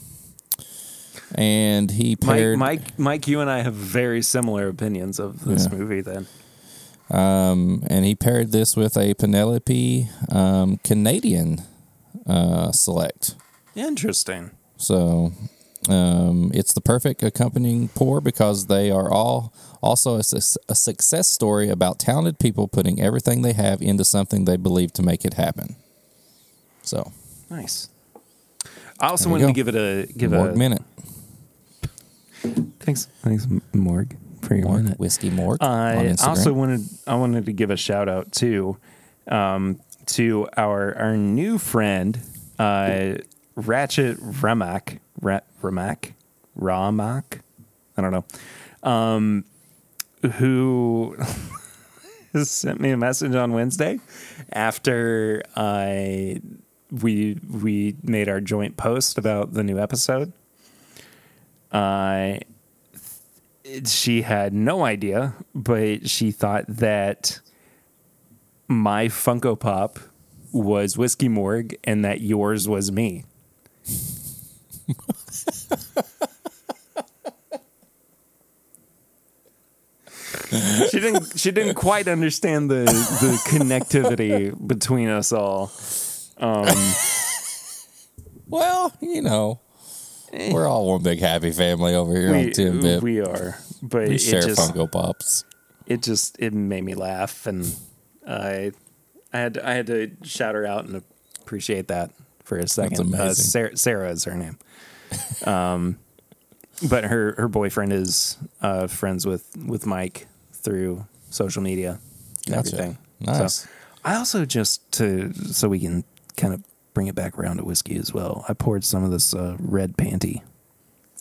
And he Mike, paired Mike, Mike, you and I have very similar opinions of this Yeah. movie. Then Um, and he paired this with a Penelope um, Canadian uh, select. interesting. So um, it's the perfect accompanying pour because they are all also a, su- a success story about talented people putting everything they have into something they believe to make it happen. So, Nice. I also There you wanted to give it a give Morgue a Minute. thanks thanks Morgue, for your Morgue, minute. Whiskey Morgue. I Instagram. also wanted I wanted to give a shout out too um, to our our new friend uh, Ratchet Ramak Ra- Ramak Ramak I don't know um, who (laughs) sent me a message on Wednesday after I we we made our joint post about the new episode. I she had no idea, but she thought that my Funko Pop was Whiskey Morgue and that yours was me. (laughs) she didn't she didn't quite understand the the connectivity between us all. Um (laughs) Well, you know, we're all one big happy family over here we, on Tim. We, we are. But it share just Funko Pops. it just it made me laugh and I I had I had to shout her out and appreciate that for a second. Uh, amazing. Sarah, Sarah is her name. Um, but her her boyfriend is uh, friends with with Mike through social media and Gotcha. everything. Nice. So I also just to so we can kind of bring it back around to whiskey as well. I poured some of this uh, red panty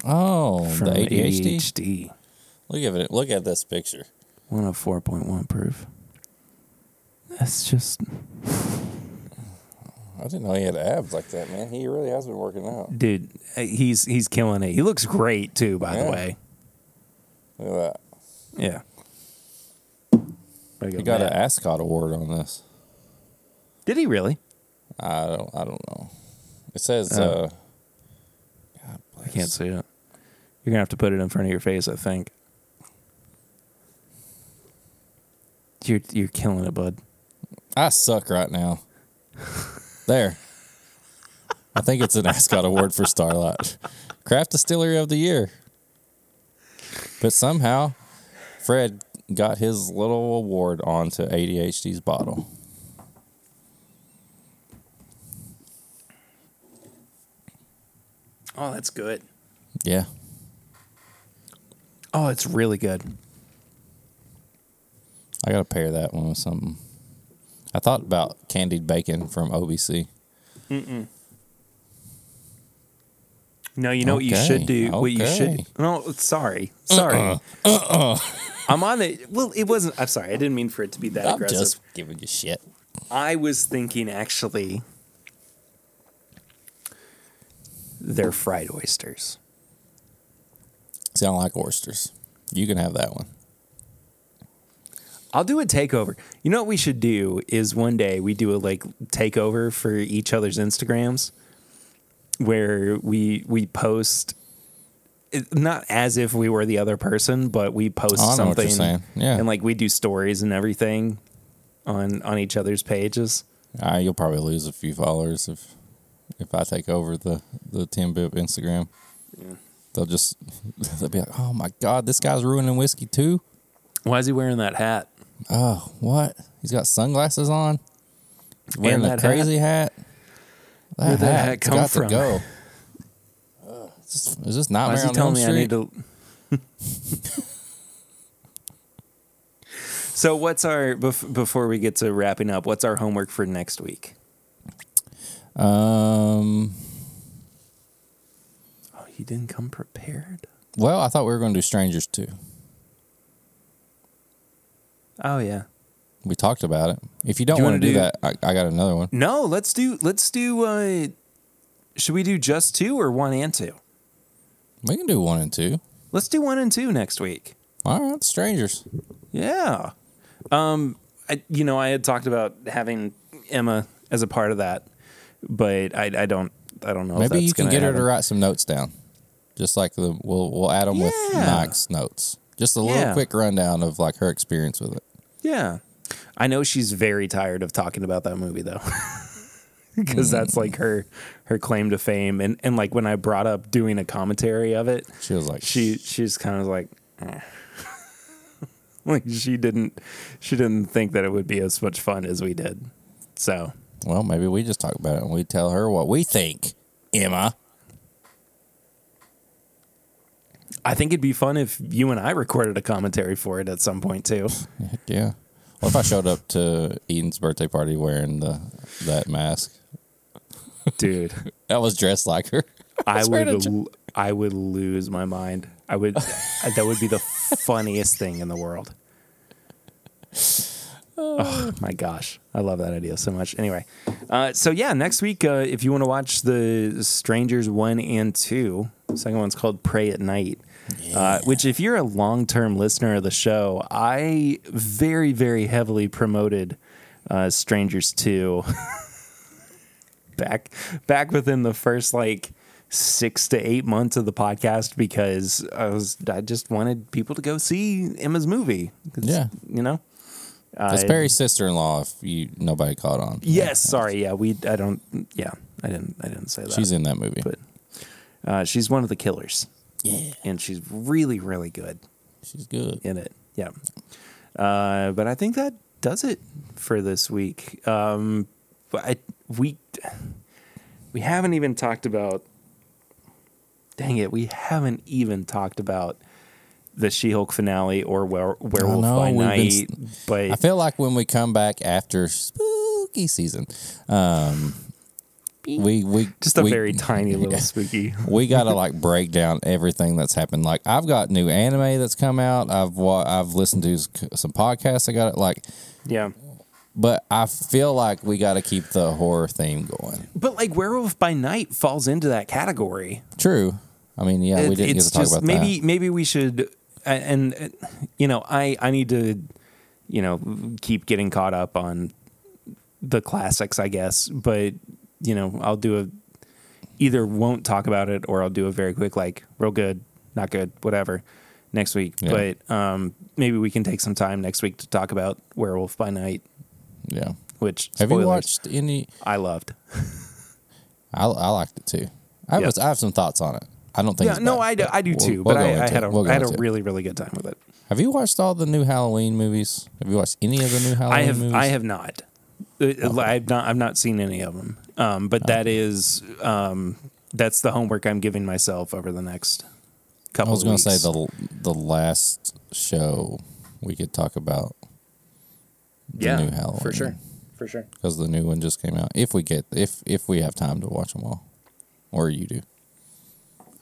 Oh, from the ADHD. ADHD. Look at it. Look at this picture. 104.1 proof. That's just I didn't know he had abs like that, man. He really has been working out. dude. uh, He's he's killing it. He looks great too, by the way. Look at that. Yeah. Go, He got an Ascot award on this. Did he really? I don't. I don't know. It says. Oh. uh God I can't see it. You're gonna have to put it in front of your face. I think. You're you're killing it, bud. I suck right now. (laughs) there. I think it's an Ascot award for Starlight. Craft Distillery of the Year. But somehow, Fred got his little award onto ADHD's bottle. Oh, that's good. Yeah. Oh, it's really good. I got to pair that one with something. I thought about candied bacon from OBC. No, you know what you should do. What you okay. should. No, sorry, sorry. Uh-uh, uh-uh. I'm on it. Well, it wasn't. I'm sorry. I didn't mean for it to be that I'm aggressive. just giving you shit. I was thinking actually they're fried oysters. Sound like oysters. You can have that one. I'll do a takeover. You know what we should do is one day we do a like takeover for each other's Instagrams where we we post not as if we were the other person, but we post Oh, I know what something you're saying. Yeah. and like we do stories and everything on on each other's pages. Uh, you'll probably lose a few followers if if I take over the the ten bip Instagram. They'll just (laughs) they'll be like, "Oh my god, this guy's ruining whiskey too." Why is he wearing that hat? Oh, what? He's got sunglasses on. He's wearing a crazy hat. That Where'd that hat come got from? to go. Uh, (laughs) is, this, is this Why is he telling me I need to? (laughs) so what's our bef- before we get to wrapping up? What's our homework for next week? Um. Oh, he didn't come prepared. Well, I thought we were going to do Strangers too. Oh yeah. We talked about it. If you don't Do want wanna do, do- that, I, I got another one. No, let's do let's do. uh Should we do just two or one and two? We can do one and two. Let's do one and two next week. All right, Strangers. Yeah. Um, I, you know, I had talked about having Emma as a part of that, but I, I don't, I don't know. if Maybe you can get her to write some notes down, just like the we'll we'll add them with Mike's notes. Just a little Yeah. quick rundown of like her experience with it. Yeah, I know she's very tired of talking about that movie though, (laughs) because that's like her her claim to fame. And and like when I brought up doing a commentary of it, She was like, she she's kind of like. eh. (laughs) like she didn't she didn't think that it would be as much fun as we did so Well, maybe we just talk about it and we tell her what we think, Emma. I think it'd be fun if you and I recorded a commentary for it at some point too. Heck yeah. What if I showed up to Eden's birthday party wearing the that mask? Dude, (laughs) I was dressed like her. I wearing would I would lose my mind. I would (laughs) that would be the funniest thing in the world. (sighs) Oh my gosh, I love that idea so much. Anyway, uh, so yeah, next week, uh, if you want to watch the Strangers one and two, second one's called Prey at Night. Uh, which, if you're a long-term listener of the show, I very, very heavily promoted uh, Strangers two (laughs) back back within the first like six to eight months of the podcast because I was I just wanted people to go see Emma's movie. Yeah. you know. That's I- Barry's sister-in-law. If you nobody caught on, Yes, sorry. Yeah, we. I don't. Yeah, I didn't. I didn't say that. she's in that movie. but uh, she's one of the killers, yeah, and she's really, really good she's good. in it. Yeah. Uh, but I think that does it for this week. Um, but I, we we haven't even talked about. Dang it, we haven't even talked about the She-Hulk finale or Were- Werewolf know, by we've been Night. s- but I feel like when we come back after spooky season, um, we we just a we, very (laughs) tiny little spooky. we gotta like break down everything that's happened. Like I've got new anime that's come out. I've wa- I've listened to some podcasts. I got it like, Yeah. but I feel like we got to keep the horror theme going. But like Werewolf by Night falls into that category. True. I mean, yeah, we didn't get it's to talk just about maybe that. maybe we should and uh, you know I I need to you know keep getting caught up on the classics I guess but you know I'll do a either won't talk about it or I'll do a very quick like real good not good whatever next week Yeah. but um maybe we can take some time next week to talk about Werewolf by Night Yeah. which Have you watched any? I loved I, I liked it too. I have, Yeah. I have some thoughts on it. I don't think. yeah no bad, I do, I do we'll- too we'll but I, I had a We'll I had a really really good time with it Have you watched all the new Halloween movies? Have you watched any of the new Halloween I have movies? I have not. Uh, I've not I've not seen any of them. Um, but that is um, that's the homework I'm giving myself over the next couple. I was going to say the the last show we could talk about the yeah new Halloween for sure for sure. because the new one just came out. If we get if if we have time to watch them all, or you do,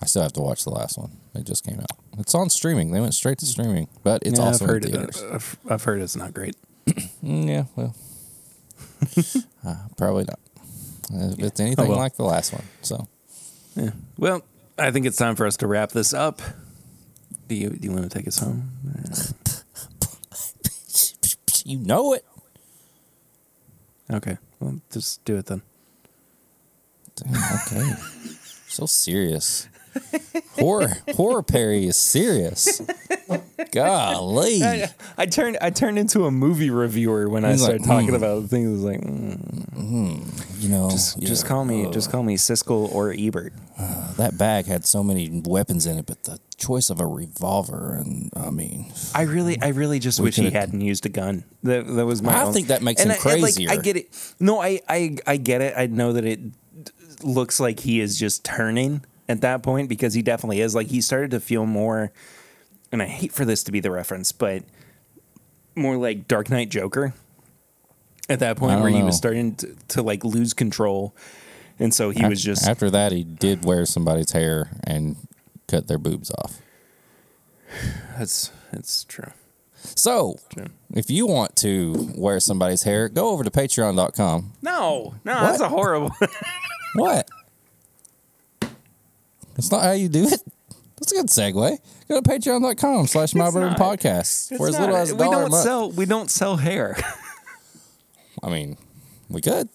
I still have to watch the last one. It just came out. It's on streaming. They went straight to streaming, but it's yeah, also I've heard in it. theaters. I've, I've heard it's not great. Mm, yeah, well, (laughs) uh, probably not. If it's oh, anything Oh, well. like the last one, so Yeah. Well, I think it's time for us to wrap this up. Do you do you want to take us home? (laughs) You know it. Okay, well, just do it then. Damn, okay. so serious. Horror horror Perry is serious. Golly. I, I turned I turned into a movie reviewer when I He's like, started talking "Mm." about things. I was like, mm, You know, just yeah, just call me uh, just call me Siskel or Ebert. that bag had so many weapons in it, but the choice of a revolver and I mean I really, I really just wish he hadn't used a gun. That, that was my. I own- think that makes and him I, and, like, crazier. I get it. No, I, I, I get it. I know that it looks like he is just turning at that point because he definitely is. Like he started to feel more, and I hate for this to be the reference, but more like Dark Knight Joker. At that point, where he was starting to, to like lose control, and so he was just after that he did wear somebody's hair and cut their boobs off. (sighs) that's that's true. So, True. if you want to wear somebody's hair, go over to patreon.com. No, no, that's a horrible. What? That's not how you do it. That's a good segue. Go to patreon.com slash my bourbon podcast. For as little as a we dollar a don't month. sell we don't sell hair. I mean, we could.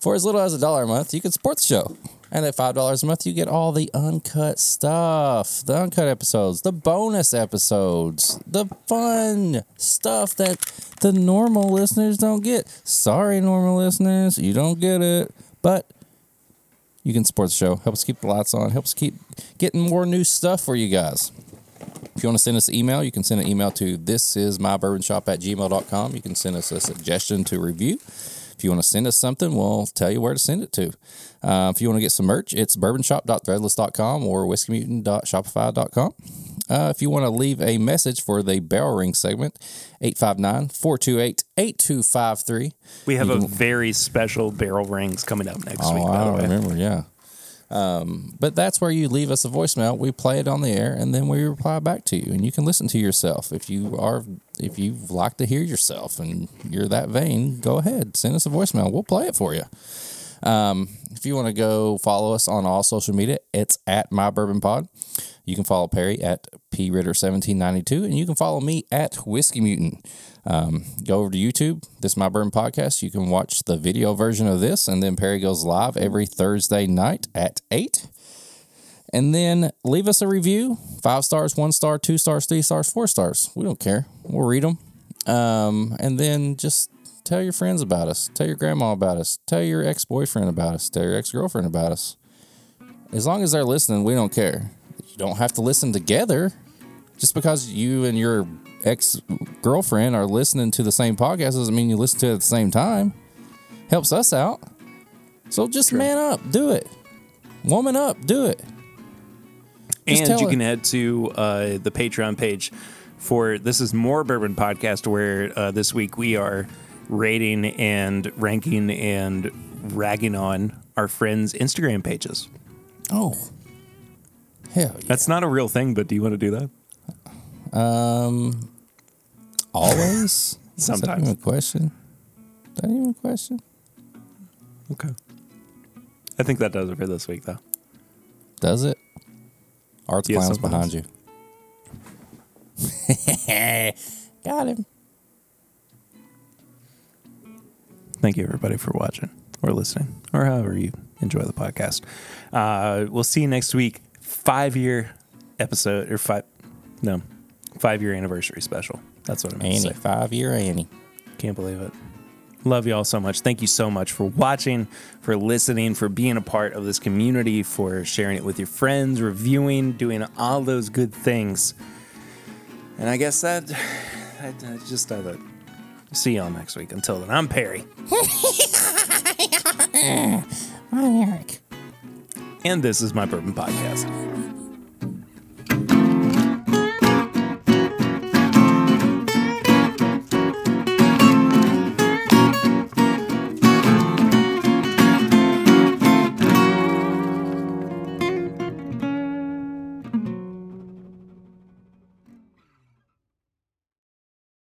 For as little as a dollar a month, you can support the show. And at five dollars a month, you get all the uncut stuff, the uncut episodes, the bonus episodes, the fun stuff that the normal listeners don't get. Sorry, normal listeners, you don't get it. But you can support the show, help us keep the lights on, help us keep getting more new stuff for you guys. If you want to send us an email, you can send an email to this is my bourbon shop at gmail.com. You can send us a suggestion to review. If you want to send us something, we'll tell you where to send it to. Uh, if you want to get some merch, it's bourbonshop.threadless.com or whiskeymutant.shopify.com. Uh, if you want to leave a message for the barrel ring segment, 859 428 8253. We have a very special barrel rings coming up next week. Oh, By I the way, remember, yeah. Um, but that's where you leave us a voicemail. We play it on the air, and then we reply back to you, and you can listen to yourself. If you are, if you like to hear yourself, and you're that vain, go ahead, send us a voicemail. We'll play it for you. Um, if you want to go follow us on all social media, it's at My Bourbon Pod. You can follow Perry at P Ritter seventeen ninety two, and you can follow me at Whiskey Mutant. Um, go over to YouTube. This is My burn Podcast. You can watch the video version of this, and then Perry goes live every Thursday night at eight. And then leave us a review: five stars, one star, two stars, three stars, four stars. We don't care. We'll read them. Um, and then just tell your friends about us. Tell your grandma about us. Tell your ex boyfriend about us. Tell your ex girlfriend about us. As long as they're listening, we don't care. You don't have to listen together. Just because you and your ex girlfriend are listening to the same podcast doesn't mean you listen to it at the same time. Helps us out. So just man up, do it. Woman up, do it. Just and you her. can head to uh, the Patreon page for this is more bourbon podcast where uh, this week we are rating and ranking and ragging on our friends' Instagram pages. Oh. Hell yeah. That's not a real thing, but do you want to do that? Um, always. Is that Sometimes. even a question? Is that even a question? Okay. I think that does it for this week, though. Does it? Arts Yeah, clowns sometimes. behind you. (laughs) Got him. Thank you, everybody, for watching or listening or however you enjoy the podcast. Uh, we'll see you next week. Five year episode or five, no, five year anniversary special. That's what I meant to Annie, say. five year Annie. Can't believe it. Love you all so much. Thank you so much for watching, for listening, for being a part of this community, for sharing it with your friends, reviewing, doing all those good things. And I guess that, I, I just does it. See y'all next week. Until then, I'm Perry. I'm (laughs) Eric. And this is my Bourbon Podcast.